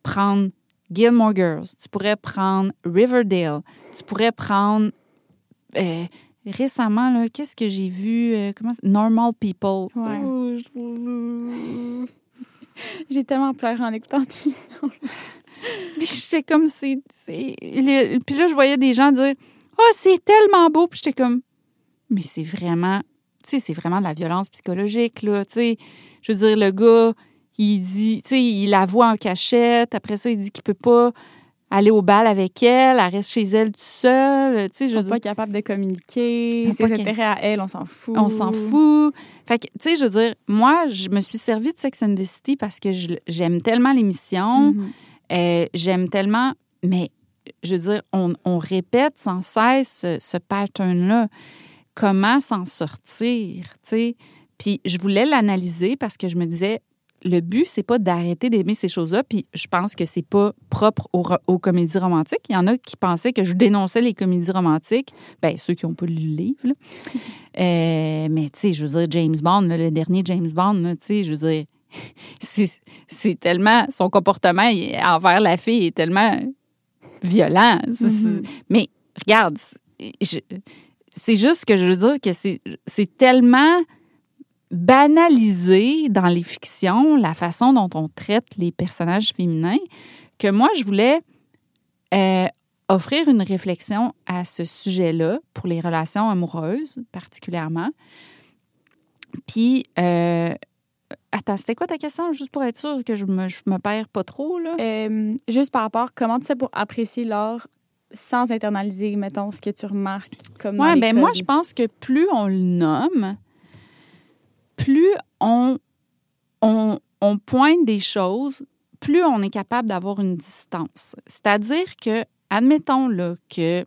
prendre Gilmore Girls, tu pourrais prendre Riverdale, tu pourrais prendre récemment, là, qu'est-ce que j'ai vu? euh, comment c'est? Normal People. Ouais. Oh, J'ai tellement pleuré en écoutant l'émission. Puis j'étais comme, c'est. Puis là, je voyais des gens dire Oh, c'est tellement beau. Puis j'étais comme, mais c'est vraiment. Tu sais, c'est vraiment de la violence psychologique, là. Tu sais, je veux dire, le gars, il dit. Tu sais, il la voit en cachette. Après ça, il dit qu'il peut pas aller au bal avec elle. Elle reste chez elle tout seul. Tu sais, je veux dire. pas capables de communiquer. Ses intérêts à elle, on s'en fout. On s'en fout. Fait que, tu sais, je veux dire, moi, je me suis servie de Sex and the City parce que j'aime tellement l'émission. Mhm. Euh, J'aime tellement, mais je veux dire, on, on répète sans cesse ce, ce pattern-là. Comment s'en sortir, tu sais? Puis je voulais l'analyser parce que je me disais, le but, c'est pas d'arrêter d'aimer ces choses-là. Puis je pense que c'est pas propre aux, comédies romantiques. Il y en a qui pensaient que je dénonçais les comédies romantiques. Bien, ceux qui n'ont pas lu le livre, là. Euh, mais tu sais, je veux dire, James Bond, là, le dernier James Bond, tu sais, je veux dire, c'est tellement, son comportement envers la fille est tellement violent. Mhm. Mais regarde, c'est- juste que je veux dire que c'est tellement banalisé dans les fictions, la façon dont on traite les personnages féminins, que moi, je voulais euh, offrir une réflexion à ce sujet-là pour les relations amoureuses particulièrement. Puis, euh, attends, c'était quoi ta question, juste pour être sûre que je me, je me perds pas trop, là? Euh, juste par rapport, comment tu fais pour apprécier l'art sans internaliser, mettons, ce que tu remarques comme Oui, ben moi, je pense que plus on le nomme, plus on, pointe des choses, plus on est capable d'avoir une distance. C'est-à-dire que, admettons là, que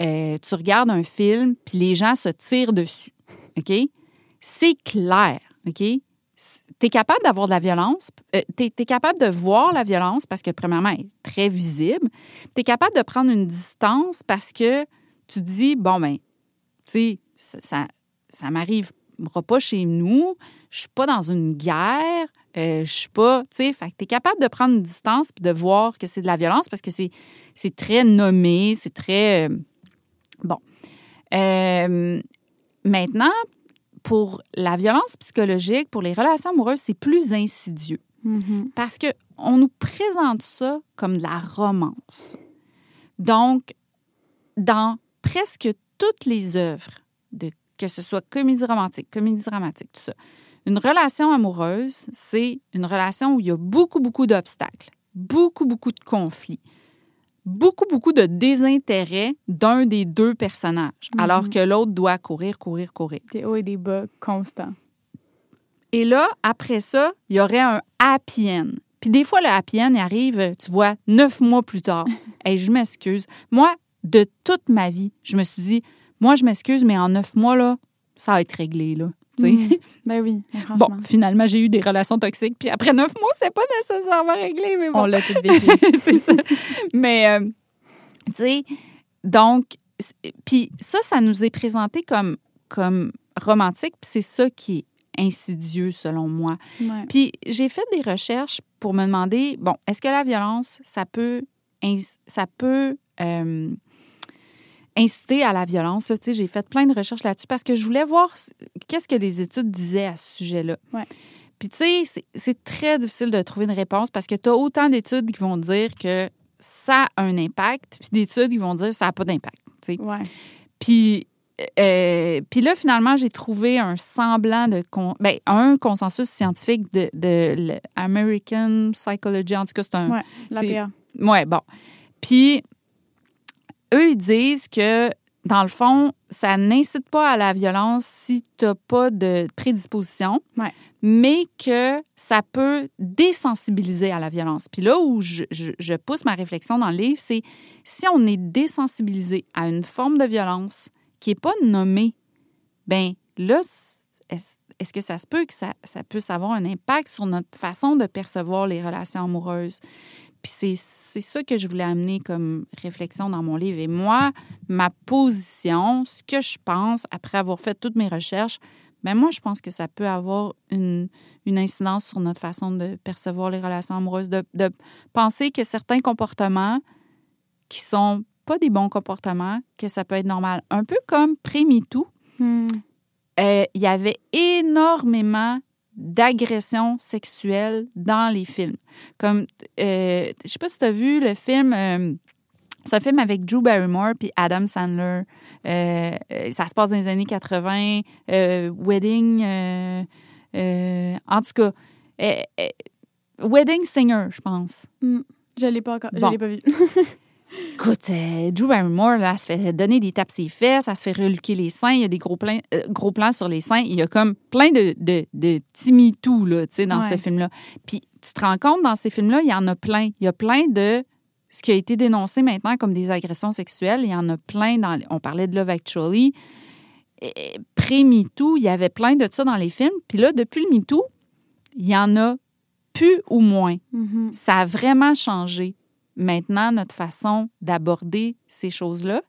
euh, tu regardes un film, puis les gens se tirent dessus, OK? C'est clair, OK? Tu es capable d'avoir de la violence, tu es, capable de voir la violence parce que, premièrement, elle est très visible. Tu es capable de prendre une distance parce que tu dis, bon, ben, tu sais, ça, ça, ça m'arrivera pas chez nous, je suis pas dans une guerre, euh, je suis pas, tu sais, fait que t'es capable de prendre une distance puis de voir que c'est de la violence parce que c'est, c'est très nommé, c'est très, euh, bon. Euh, maintenant, pour la violence psychologique, pour les relations amoureuses, c'est plus insidieux Mhm. parce que on nous présente ça comme de la romance. Donc, dans presque toutes les œuvres, de, que ce soit comédie romantique, comédie dramatique, tout ça, une relation amoureuse, c'est une relation où il y a beaucoup, beaucoup d'obstacles, beaucoup, beaucoup de conflits, beaucoup, beaucoup de désintérêt d'un des deux personnages, Mhm. alors que l'autre doit courir, courir, courir. Des hauts et des bas constants. Et là, après ça, il y aurait un happy end. Puis des fois, le happy end, il arrive, tu vois, neuf mois plus tard. Et je m'excuse. Moi, de toute ma vie, je me suis dit, moi, je m'excuse, mais en neuf mois, là, ça va être réglé, là. Mhm. Ben oui, Bon, finalement, j'ai eu des relations toxiques, puis après neuf mois, c'est pas nécessairement réglé, mais bon. On l'a tout vécu. c'est ça. Mais, euh, tu sais, donc, puis ça, ça nous est présenté comme, comme romantique, puis c'est ça qui est insidieux, selon moi. Ouais. Puis j'ai fait des recherches pour me demander, bon, est-ce que la violence, ça peut, ça peut euh, inciter à la violence? là? J'ai fait plein de recherches là-dessus parce que je voulais voir qu'est-ce que les études disaient à ce sujet-là. Ouais. Puis tu sais, c'est- c'est très difficile de trouver une réponse parce que tu as autant d'études qui vont dire que ça a un impact, puis d'études qui vont dire que ça n'a pas d'impact. Ouais. Puis, euh, puis là, finalement, j'ai trouvé un semblant de... Con, ben, un consensus scientifique de, de l'American Psychology. En tout cas, c'est un... Ouais, la c'est- PA. Ouais, bon. Puis, eux, ils disent que, dans le fond, ça n'incite pas à la violence si tu n'as pas de prédisposition, Ouais. mais que ça peut désensibiliser à la violence. Puis là où je, je- je pousse ma réflexion dans le livre, c'est si on est désensibilisé à une forme de violence qui n'est pas nommée, ben là, est-ce que ça se peut que ça, ça puisse avoir un impact sur notre façon de percevoir les relations amoureuses? Puis c'est c'est ça que je voulais amener comme réflexion dans mon livre. Et moi, ma position, ce que je pense, après avoir fait toutes mes recherches, ben moi, je pense que ça peut avoir une, une incidence sur notre façon de percevoir les relations amoureuses, de, de penser que certains comportements qui sont pas des bons comportements, que ça peut être normal. Un peu comme pré-MeToo, Hmm. euh, il y avait énormément d'agressions sexuelles dans les films. Comme, euh, je sais pas si tu as vu le film, euh, c'est un film avec Drew Barrymore puis Adam Sandler. Euh, ça se passe dans les années 80, euh, Wedding, euh, en tout cas, Wedding Singer, je pense. Je l'ai pas encore. Bon. Je l'ai pas vu. Écoute, euh, Drew Barrymore, là, elle se fait donner des tapes ses fesses, elle se fait reluquer les seins, il y a des gros, plans, euh, gros plans sur les seins. Il y a comme plein de, de, de petits MeToo, là, tu sais, dans Ouais. ce film-là. Puis tu te rends compte, dans ces films-là, il y en a plein. Il y a plein de ce qui a été dénoncé maintenant comme des agressions sexuelles. Il y en a plein dans... On parlait de Love Actually. Et Pré-MeToo, il y avait plein de ça dans les films. Puis là, depuis le MeToo, il y en a plus ou moins Mhm. ça a vraiment changé maintenant notre façon d'aborder ces choses-là.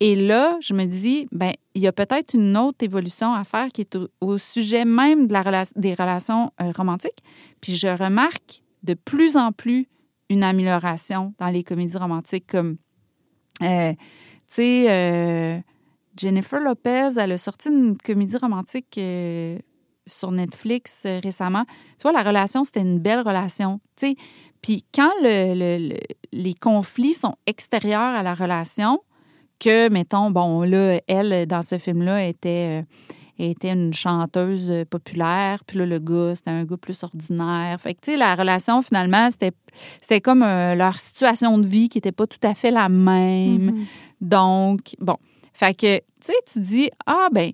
Et là, je me dis, ben, il y a peut-être une autre évolution à faire qui est au, sujet même de la des relations euh, romantiques. Puis je remarque de plus en plus une amélioration dans les comédies romantiques comme, euh, tu sais, euh, Jennifer Lopez, elle a sorti une comédie romantique sur Netflix récemment. Tu vois, la relation, c'était une belle relation. Tu sais, puis quand le- le- le- les conflits sont extérieurs à la relation, que, mettons, bon, là, elle, dans ce film-là, était, euh, était une chanteuse populaire, puis là, le gars, c'était un gars plus ordinaire. Fait que, tu sais, la relation, finalement, c'était c'était comme euh, leur situation de vie qui n'était pas tout à fait la même. Mhm. Donc, bon. Fait que, tu sais, tu dis, ah, ben,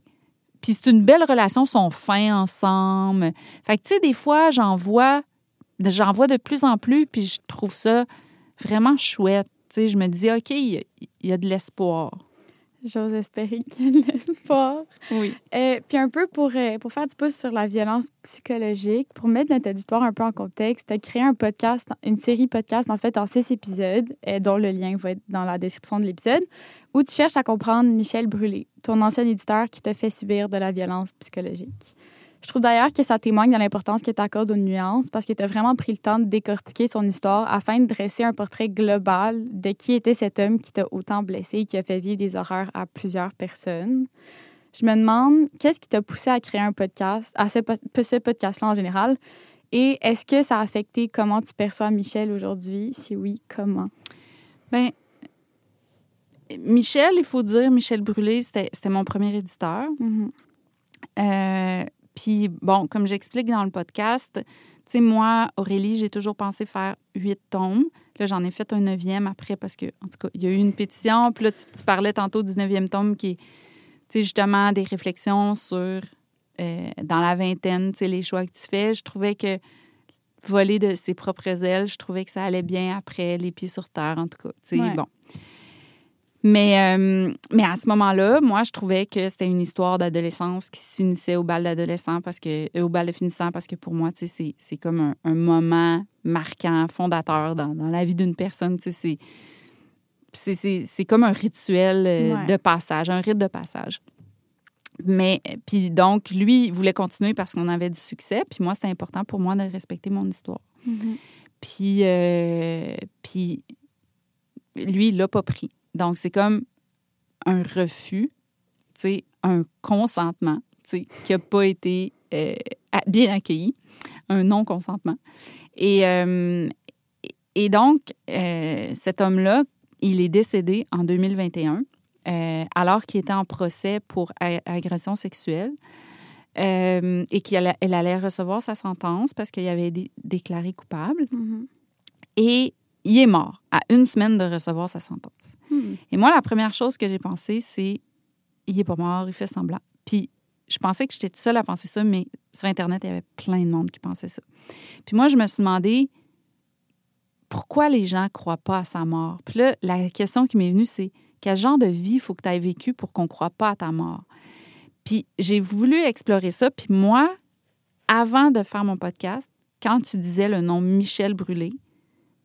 puis c'est une belle relation, ils sont fins ensemble. Fait que, tu sais, des fois, j'en vois, j'en vois de plus en plus, puis je trouve ça vraiment chouette. Tu sais, je me dis, OK, il y a, il y a de l'espoir. J'ose espérer qu'il y a de l'espoir. Oui. Euh, puis un peu pour, euh, pour faire du pouce sur la violence psychologique, pour mettre notre auditoire un peu en contexte, tu as créé un podcast, une série podcast en fait en six épisodes, euh, dont le lien va être dans la description de l'épisode, où tu cherches à comprendre Michel Brûlé, ton ancien éditeur qui t'a fait subir de la violence psychologique. Je trouve d'ailleurs que ça témoigne de l'importance que tu accordes aux nuances parce que tu as vraiment pris le temps de décortiquer son histoire afin de dresser un portrait global de qui était cet homme qui t'a autant blessé et qui a fait vivre des horreurs à plusieurs personnes. Je me demande, qu'est-ce qui t'a poussé à créer un podcast, à ce, ce podcast-là en général? Et est-ce que ça a affecté comment tu perçois Michel aujourd'hui? Si oui, comment? Bien, Michel, il faut dire, Michel Brûlé, c'était mon premier éditeur. Mhm. Euh, puis, bon, comme j'explique dans le podcast, tu sais, moi, Aurélie, j'ai toujours pensé faire huit tomes. Là, j'en ai fait un neuvième après parce que, en tout cas, il y a eu une pétition. Puis là, tu, parlais tantôt du neuvième tome qui est, tu sais, justement, des réflexions sur, euh, dans la vingtaine, tu sais, les choix que tu fais. Je trouvais que voler de ses propres ailes, je trouvais que ça allait bien après les pieds sur terre, en tout cas. Tu sais, bon. Mais, euh, mais à ce moment-là, moi, je trouvais que c'était une histoire d'adolescence qui se finissait au bal d'adolescent parce que euh, au bal de finissant parce que pour moi, tu sais, c'est comme un, moment marquant, fondateur dans, dans la vie d'une personne. Tu sais, c'est comme un rituel euh, de passage, un rite de passage. Mais, puis donc, lui, il voulait continuer parce qu'on avait du succès. Puis moi, c'était important pour moi de respecter mon histoire. Mm-hmm. Puis, puis lui, il l'a pas pris. Donc, c'est comme un refus, un consentement qui n'a pas été euh, bien accueilli, un non-consentement. Et, euh, et donc, euh, cet homme-là, il est décédé en 2021 alors qu'il était en procès pour agression sexuelle. et qu'elle allait recevoir sa sentence parce qu'il avait été déclaré coupable. Mm-hmm. Et il est mort à une semaine de recevoir sa sentence. Hmm. Et moi, la première chose que j'ai pensé, c'est il est pas mort, il fait semblant. Puis je pensais que j'étais seule à penser ça, mais sur Internet, il y avait plein de monde qui pensait ça. Puis moi, je me suis demandé pourquoi les gens croient pas à sa mort? Puis là, la question qui m'est venue, c'est quel genre de vie faut que tu aies vécu pour qu'on ne croit pas à ta mort? Puis j'ai voulu explorer ça. Puis moi, avant de faire mon podcast, quand tu disais le nom Michel Brûlé,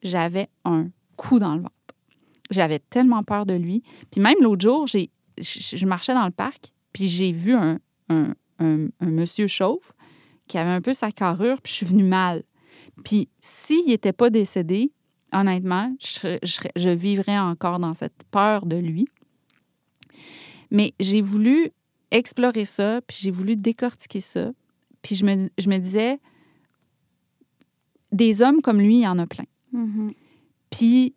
j'avais un coup dans le ventre. J'avais tellement peur de lui. Puis même l'autre jour, j'ai, je, marchais dans le parc, puis j'ai vu un, un, monsieur chauve qui avait un peu sa carrure, puis je suis venue mal. Puis s'il n'était pas décédé, honnêtement, je, je, vivrais encore dans cette peur de lui. Mais j'ai voulu explorer ça, puis j'ai voulu décortiquer ça. Puis je me, je me disais, des hommes comme lui, il y en a plein. Mm-hmm. Puis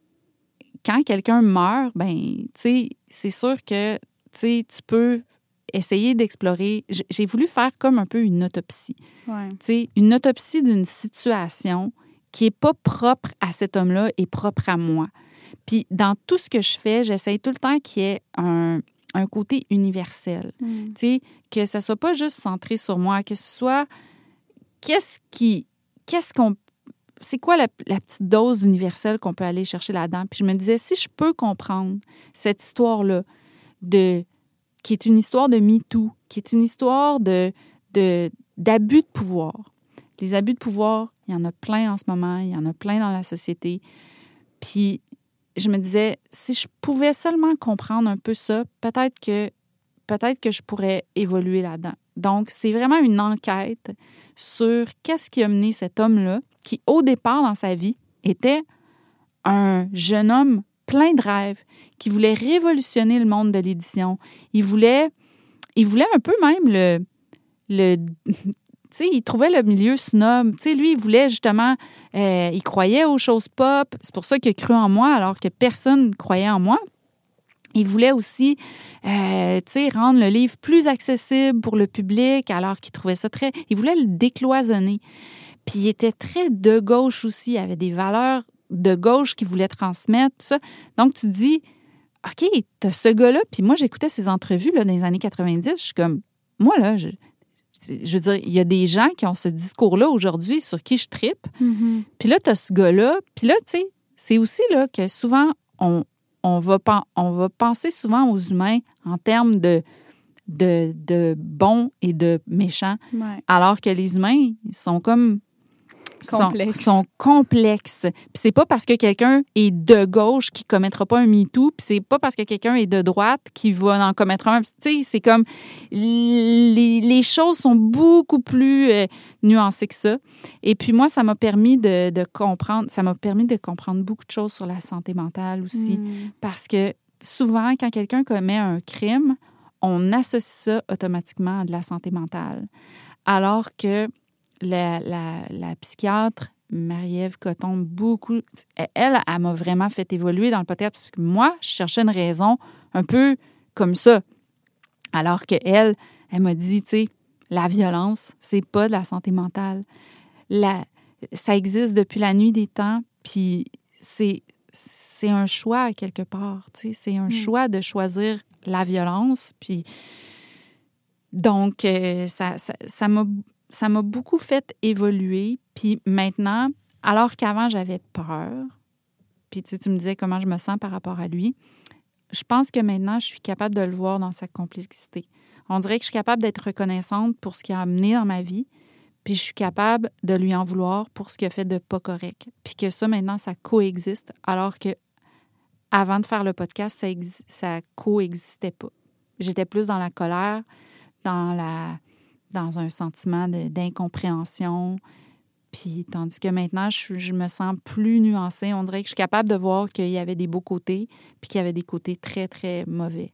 quand quelqu'un meurt, ben, tu sais, c'est sûr que, tu tu peux essayer d'explorer. J'ai voulu faire comme un peu une autopsie. Ouais. Une autopsie d'une situation qui est pas propre à cet homme-là et propre à moi. Puis dans tout ce que je fais, j'essaye tout le temps qu'il y ait un, un côté universel. Mm. Tu sais, que ça soit pas juste centré sur moi, que ce soit qu'est-ce qui qu'est-ce qu'on c'est quoi la, petite dose universelle qu'on peut aller chercher là-dedans? Puis je me disais, si je peux comprendre cette histoire-là, de, qui est une histoire de MeToo, qui est une histoire de, d'abus de pouvoir. Les abus de pouvoir, il y en a plein en ce moment, il y en a plein dans la société. Puis je me disais, si je pouvais seulement comprendre un peu ça, peut-être que, peut-être que je pourrais évoluer là-dedans. Donc, c'est vraiment une enquête sur qu'est-ce qui a mené cet homme-là qui, au départ dans sa vie, était un jeune homme plein de rêves, qui voulait révolutionner le monde de l'édition. Il voulait, il voulait un peu même le... tu sais, il trouvait le milieu snob. Tu sais, lui, il voulait justement, euh, il croyait aux choses pop. C'est pour ça qu'il a cru en moi, alors que personne ne croyait en moi. Il voulait aussi, euh, tu sais, rendre le livre plus accessible pour le public, alors qu'il trouvait ça très. Il voulait le décloisonner. Puis il était très de gauche aussi, il avait des valeurs de gauche qu'il voulait transmettre, tout ça. Donc tu te dis, OK, t'as ce gars-là, puis moi j'écoutais ses entrevues là, dans les années 90, je suis comme, moi là, je, je veux dire, il y a des gens qui ont ce discours-là aujourd'hui sur qui je tripe. Mm-hmm. Puis là, tu as ce gars-là. Puis là, tu sais, c'est aussi là que souvent, on, on, va, on va penser souvent aux humains en termes de de, de bons et de méchants, Ouais. alors que les humains ils sont comme Complexe. Sont, sont complexes. Puis c'est pas parce que quelqu'un est de gauche qui commettra pas un MeToo, puis c'est pas parce que quelqu'un est de droite qui va en commettre un. Tu sais, c'est comme les, les choses sont beaucoup plus euh, nuancées que ça. Et puis moi, ça m'a permis de, de comprendre, ça m'a permis de comprendre beaucoup de choses sur la santé mentale aussi, Mm. parce que souvent, quand quelqu'un commet un crime, on associe ça automatiquement à de la santé mentale. Alors que la, la, la psychiatre Marie-Ève Coton, beaucoup, elle, elle m'a vraiment fait évoluer dans le podcast parce que moi, je cherchais une raison un peu comme ça. Alors que elle, elle m'a dit, tu sais, la violence, c'est pas de la santé mentale. La, ça existe depuis la nuit des temps, puis c'est c'est un choix quelque part, tu sais, c'est un Mm. choix de choisir la violence, puis donc euh, ça ça ça m'a ça m'a beaucoup fait évoluer, puis maintenant, alors qu'avant j'avais peur, puis tu sais, tu me disais comment je me sens par rapport à lui, je pense que maintenant je suis capable de le voir dans sa complexité. On dirait que je suis capable d'être reconnaissante pour ce qu'il a amené dans ma vie, puis je suis capable de lui en vouloir pour ce qu'il a fait de pas correct. Puis que ça, maintenant, ça coexiste, alors que avant de faire le podcast, ça, ça coexistait pas. J'étais plus dans la colère, dans, la, dans un sentiment d'incompréhension. Puis tandis que maintenant, je, me sens plus nuancée. On dirait que je suis capable de voir qu'il y avait des beaux côtés, puis qu'il y avait des côtés très, très mauvais.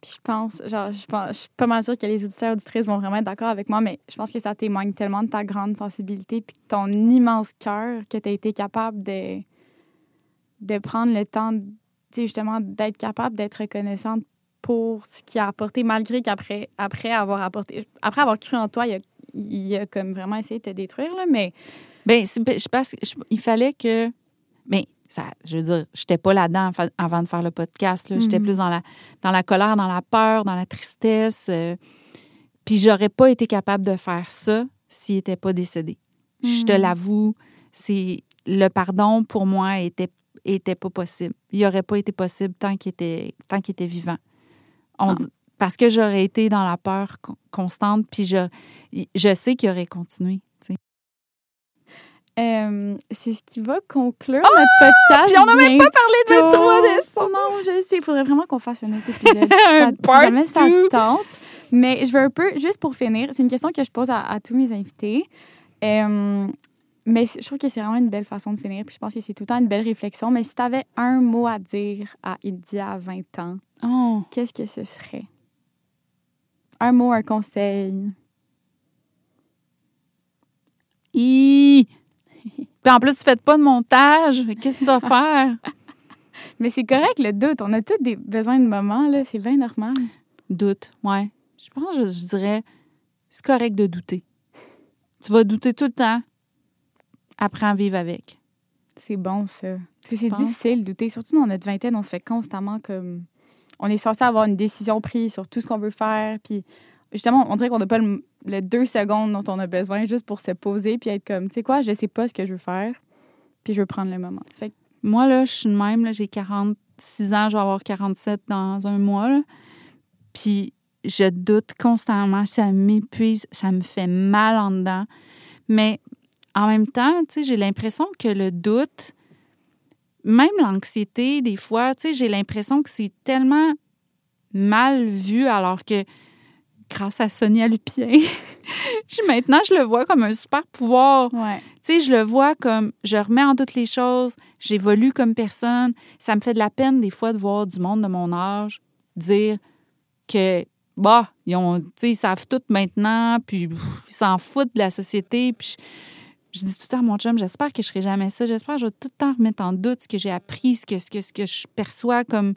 Puis je pense, genre, je, pense, suis pas mal sûre que les auditeurs auditrices vont vraiment être d'accord avec moi, mais je pense que ça témoigne tellement de ta grande sensibilité puis de ton immense cœur que tu as été capable de, de prendre le temps, tu sais, justement, d'être capable d'être reconnaissante pour ce qu'il a apporté, malgré qu'après après avoir apporté, après avoir cru en toi, il a, il a comme vraiment essayé de te détruire, là, mais Bien, je pense qu'il fallait que. Mais ça, je veux dire, j'étais pas là-dedans avant de faire le podcast. là. J'étais Mhm. plus dans la, dans la colère, dans la peur, dans la tristesse. euh, puis j'aurais pas été capable de faire ça s'il était pas décédé. Je te Mhm. l'avoue, c'est le pardon pour moi était était pas possible. Il aurait pas été possible tant qu'il était tant qu'il était vivant. On Ah. parce que j'aurais été dans la peur con- constante, puis je, je sais qu'il aurait continué. euh, c'est ce qui va conclure notre podcast. Puis on n'a même pas parlé de bientôt. 23 décembre. Non, je sais. Il faudrait vraiment qu'on fasse un autre épisode. ça, si jamais ça tente. Mais je veux un peu, juste pour finir, c'est une question que je pose à, à tous mes invités. Euh, mais je trouve que c'est vraiment une belle façon de finir. Puis je pense que c'est tout le temps une belle réflexion. Mais si tu avais un mot à dire à India à 20 ans, Oh. qu'est-ce que ce serait? Un mot, un conseil. Hi! Puis en plus, tu fais pas de montage. Qu'est-ce que tu vas faire? Mais c'est correct, le doute. On a tous des besoins de moments, là. C'est bien normal. Doute, ouais. Je pense, je, je dirais, c'est correct de douter. Tu vas douter tout le temps. Apprends à vivre avec. C'est bon, ça. Parce que c'est difficile de douter. Surtout dans notre vingtaine, on se fait constamment comme. On est censé avoir une décision prise sur tout ce qu'on veut faire. Puis, justement, on dirait qu'on n'a pas le, le deux secondes dont on a besoin juste pour se poser puis être comme, tu sais quoi, je sais pas ce que je veux faire. Puis, je veux prendre le moment. Moi, là, je suis de même. J'ai 46 ans, je vais avoir 47 dans un mois. Puis je doute constamment. Ça m'épuise, ça me fait mal en dedans. Mais en même temps, tu sais, j'ai l'impression que le doute, même l'anxiété, des fois, tu sais, j'ai l'impression que c'est tellement mal vu alors que grâce à Sonia Lupien, maintenant, je le vois comme un super pouvoir ouais. tu sais, je le vois comme je remets en doute les choses, j'évolue comme personne. Ça me fait de la peine des fois de voir du monde de mon âge dire que bah, ils ont tu sais, ils savent tout maintenant, puis pff, ils s'en foutent de la société, puis je, je dis tout le temps à mon chum, j'espère que je serai jamais ça, j'espère que je vais tout le temps remettre en doute ce que j'ai appris, ce que, ce que, ce que je perçois comme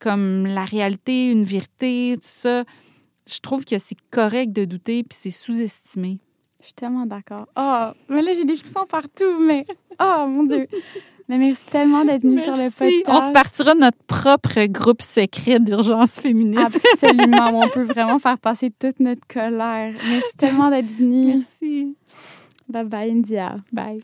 comme la réalité, une vérité, tout ça. Je trouve que c'est correct de douter, puis c'est sous-estimé. Je suis tellement d'accord. Oh, mais là, j'ai des frissons partout, mais. Oh, mon Dieu. Mais merci tellement d'être venu sur le podcast. On se partira de notre propre groupe secret d'urgence féministe. Absolument. on peut vraiment faire passer toute notre colère. Merci tellement d'être venu. Merci. Bye bye, India. Bye.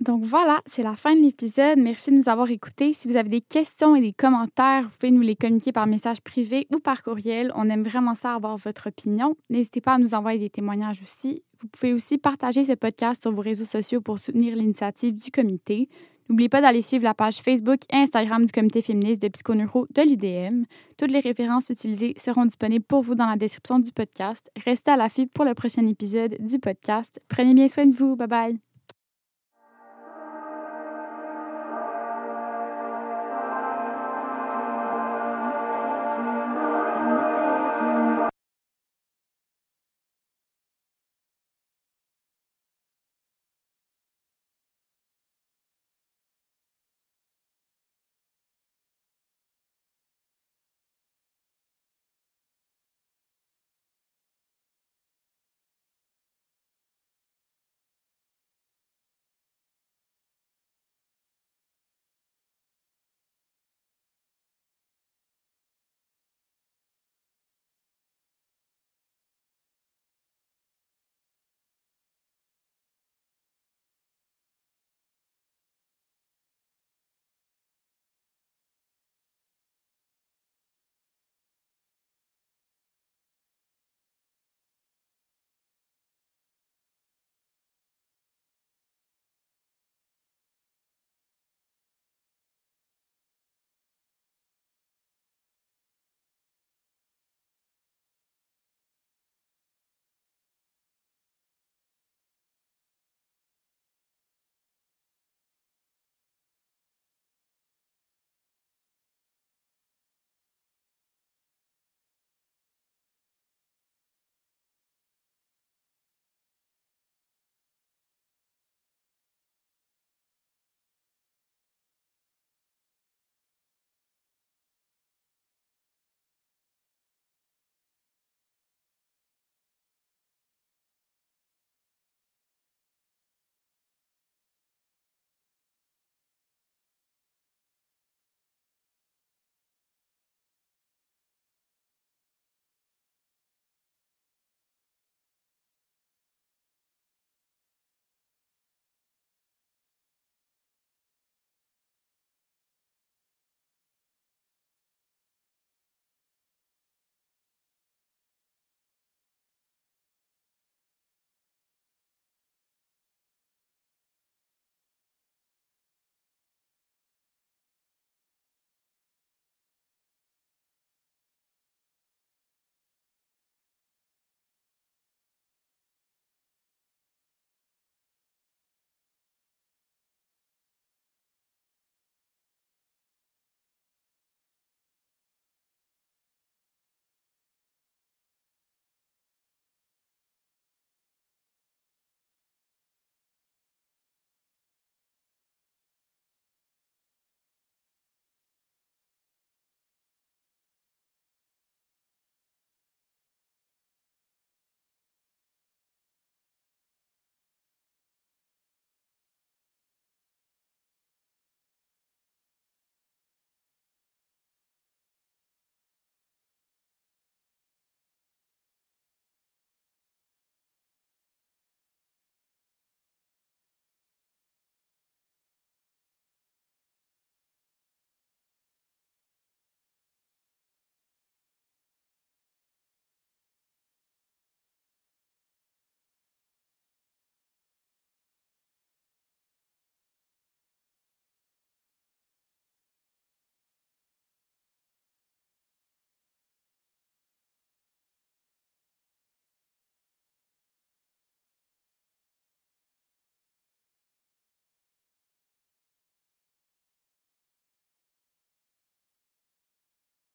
Donc voilà, c'est la fin de l'épisode. Merci de nous avoir écoutés. Si vous avez des questions et des commentaires, vous pouvez nous les communiquer par message privé ou par courriel. On aime vraiment ça avoir votre opinion. N'hésitez pas à nous envoyer des témoignages aussi. Vous pouvez aussi partager ce podcast sur vos réseaux sociaux pour soutenir l'initiative du comité. N'oubliez pas d'aller suivre la page Facebook et Instagram du comité féministe de psychoneuro de l'UDM. Toutes les références utilisées seront disponibles pour vous dans la description du podcast. Restez à l'affût pour le prochain épisode du podcast. Prenez bien soin de vous. Bye bye.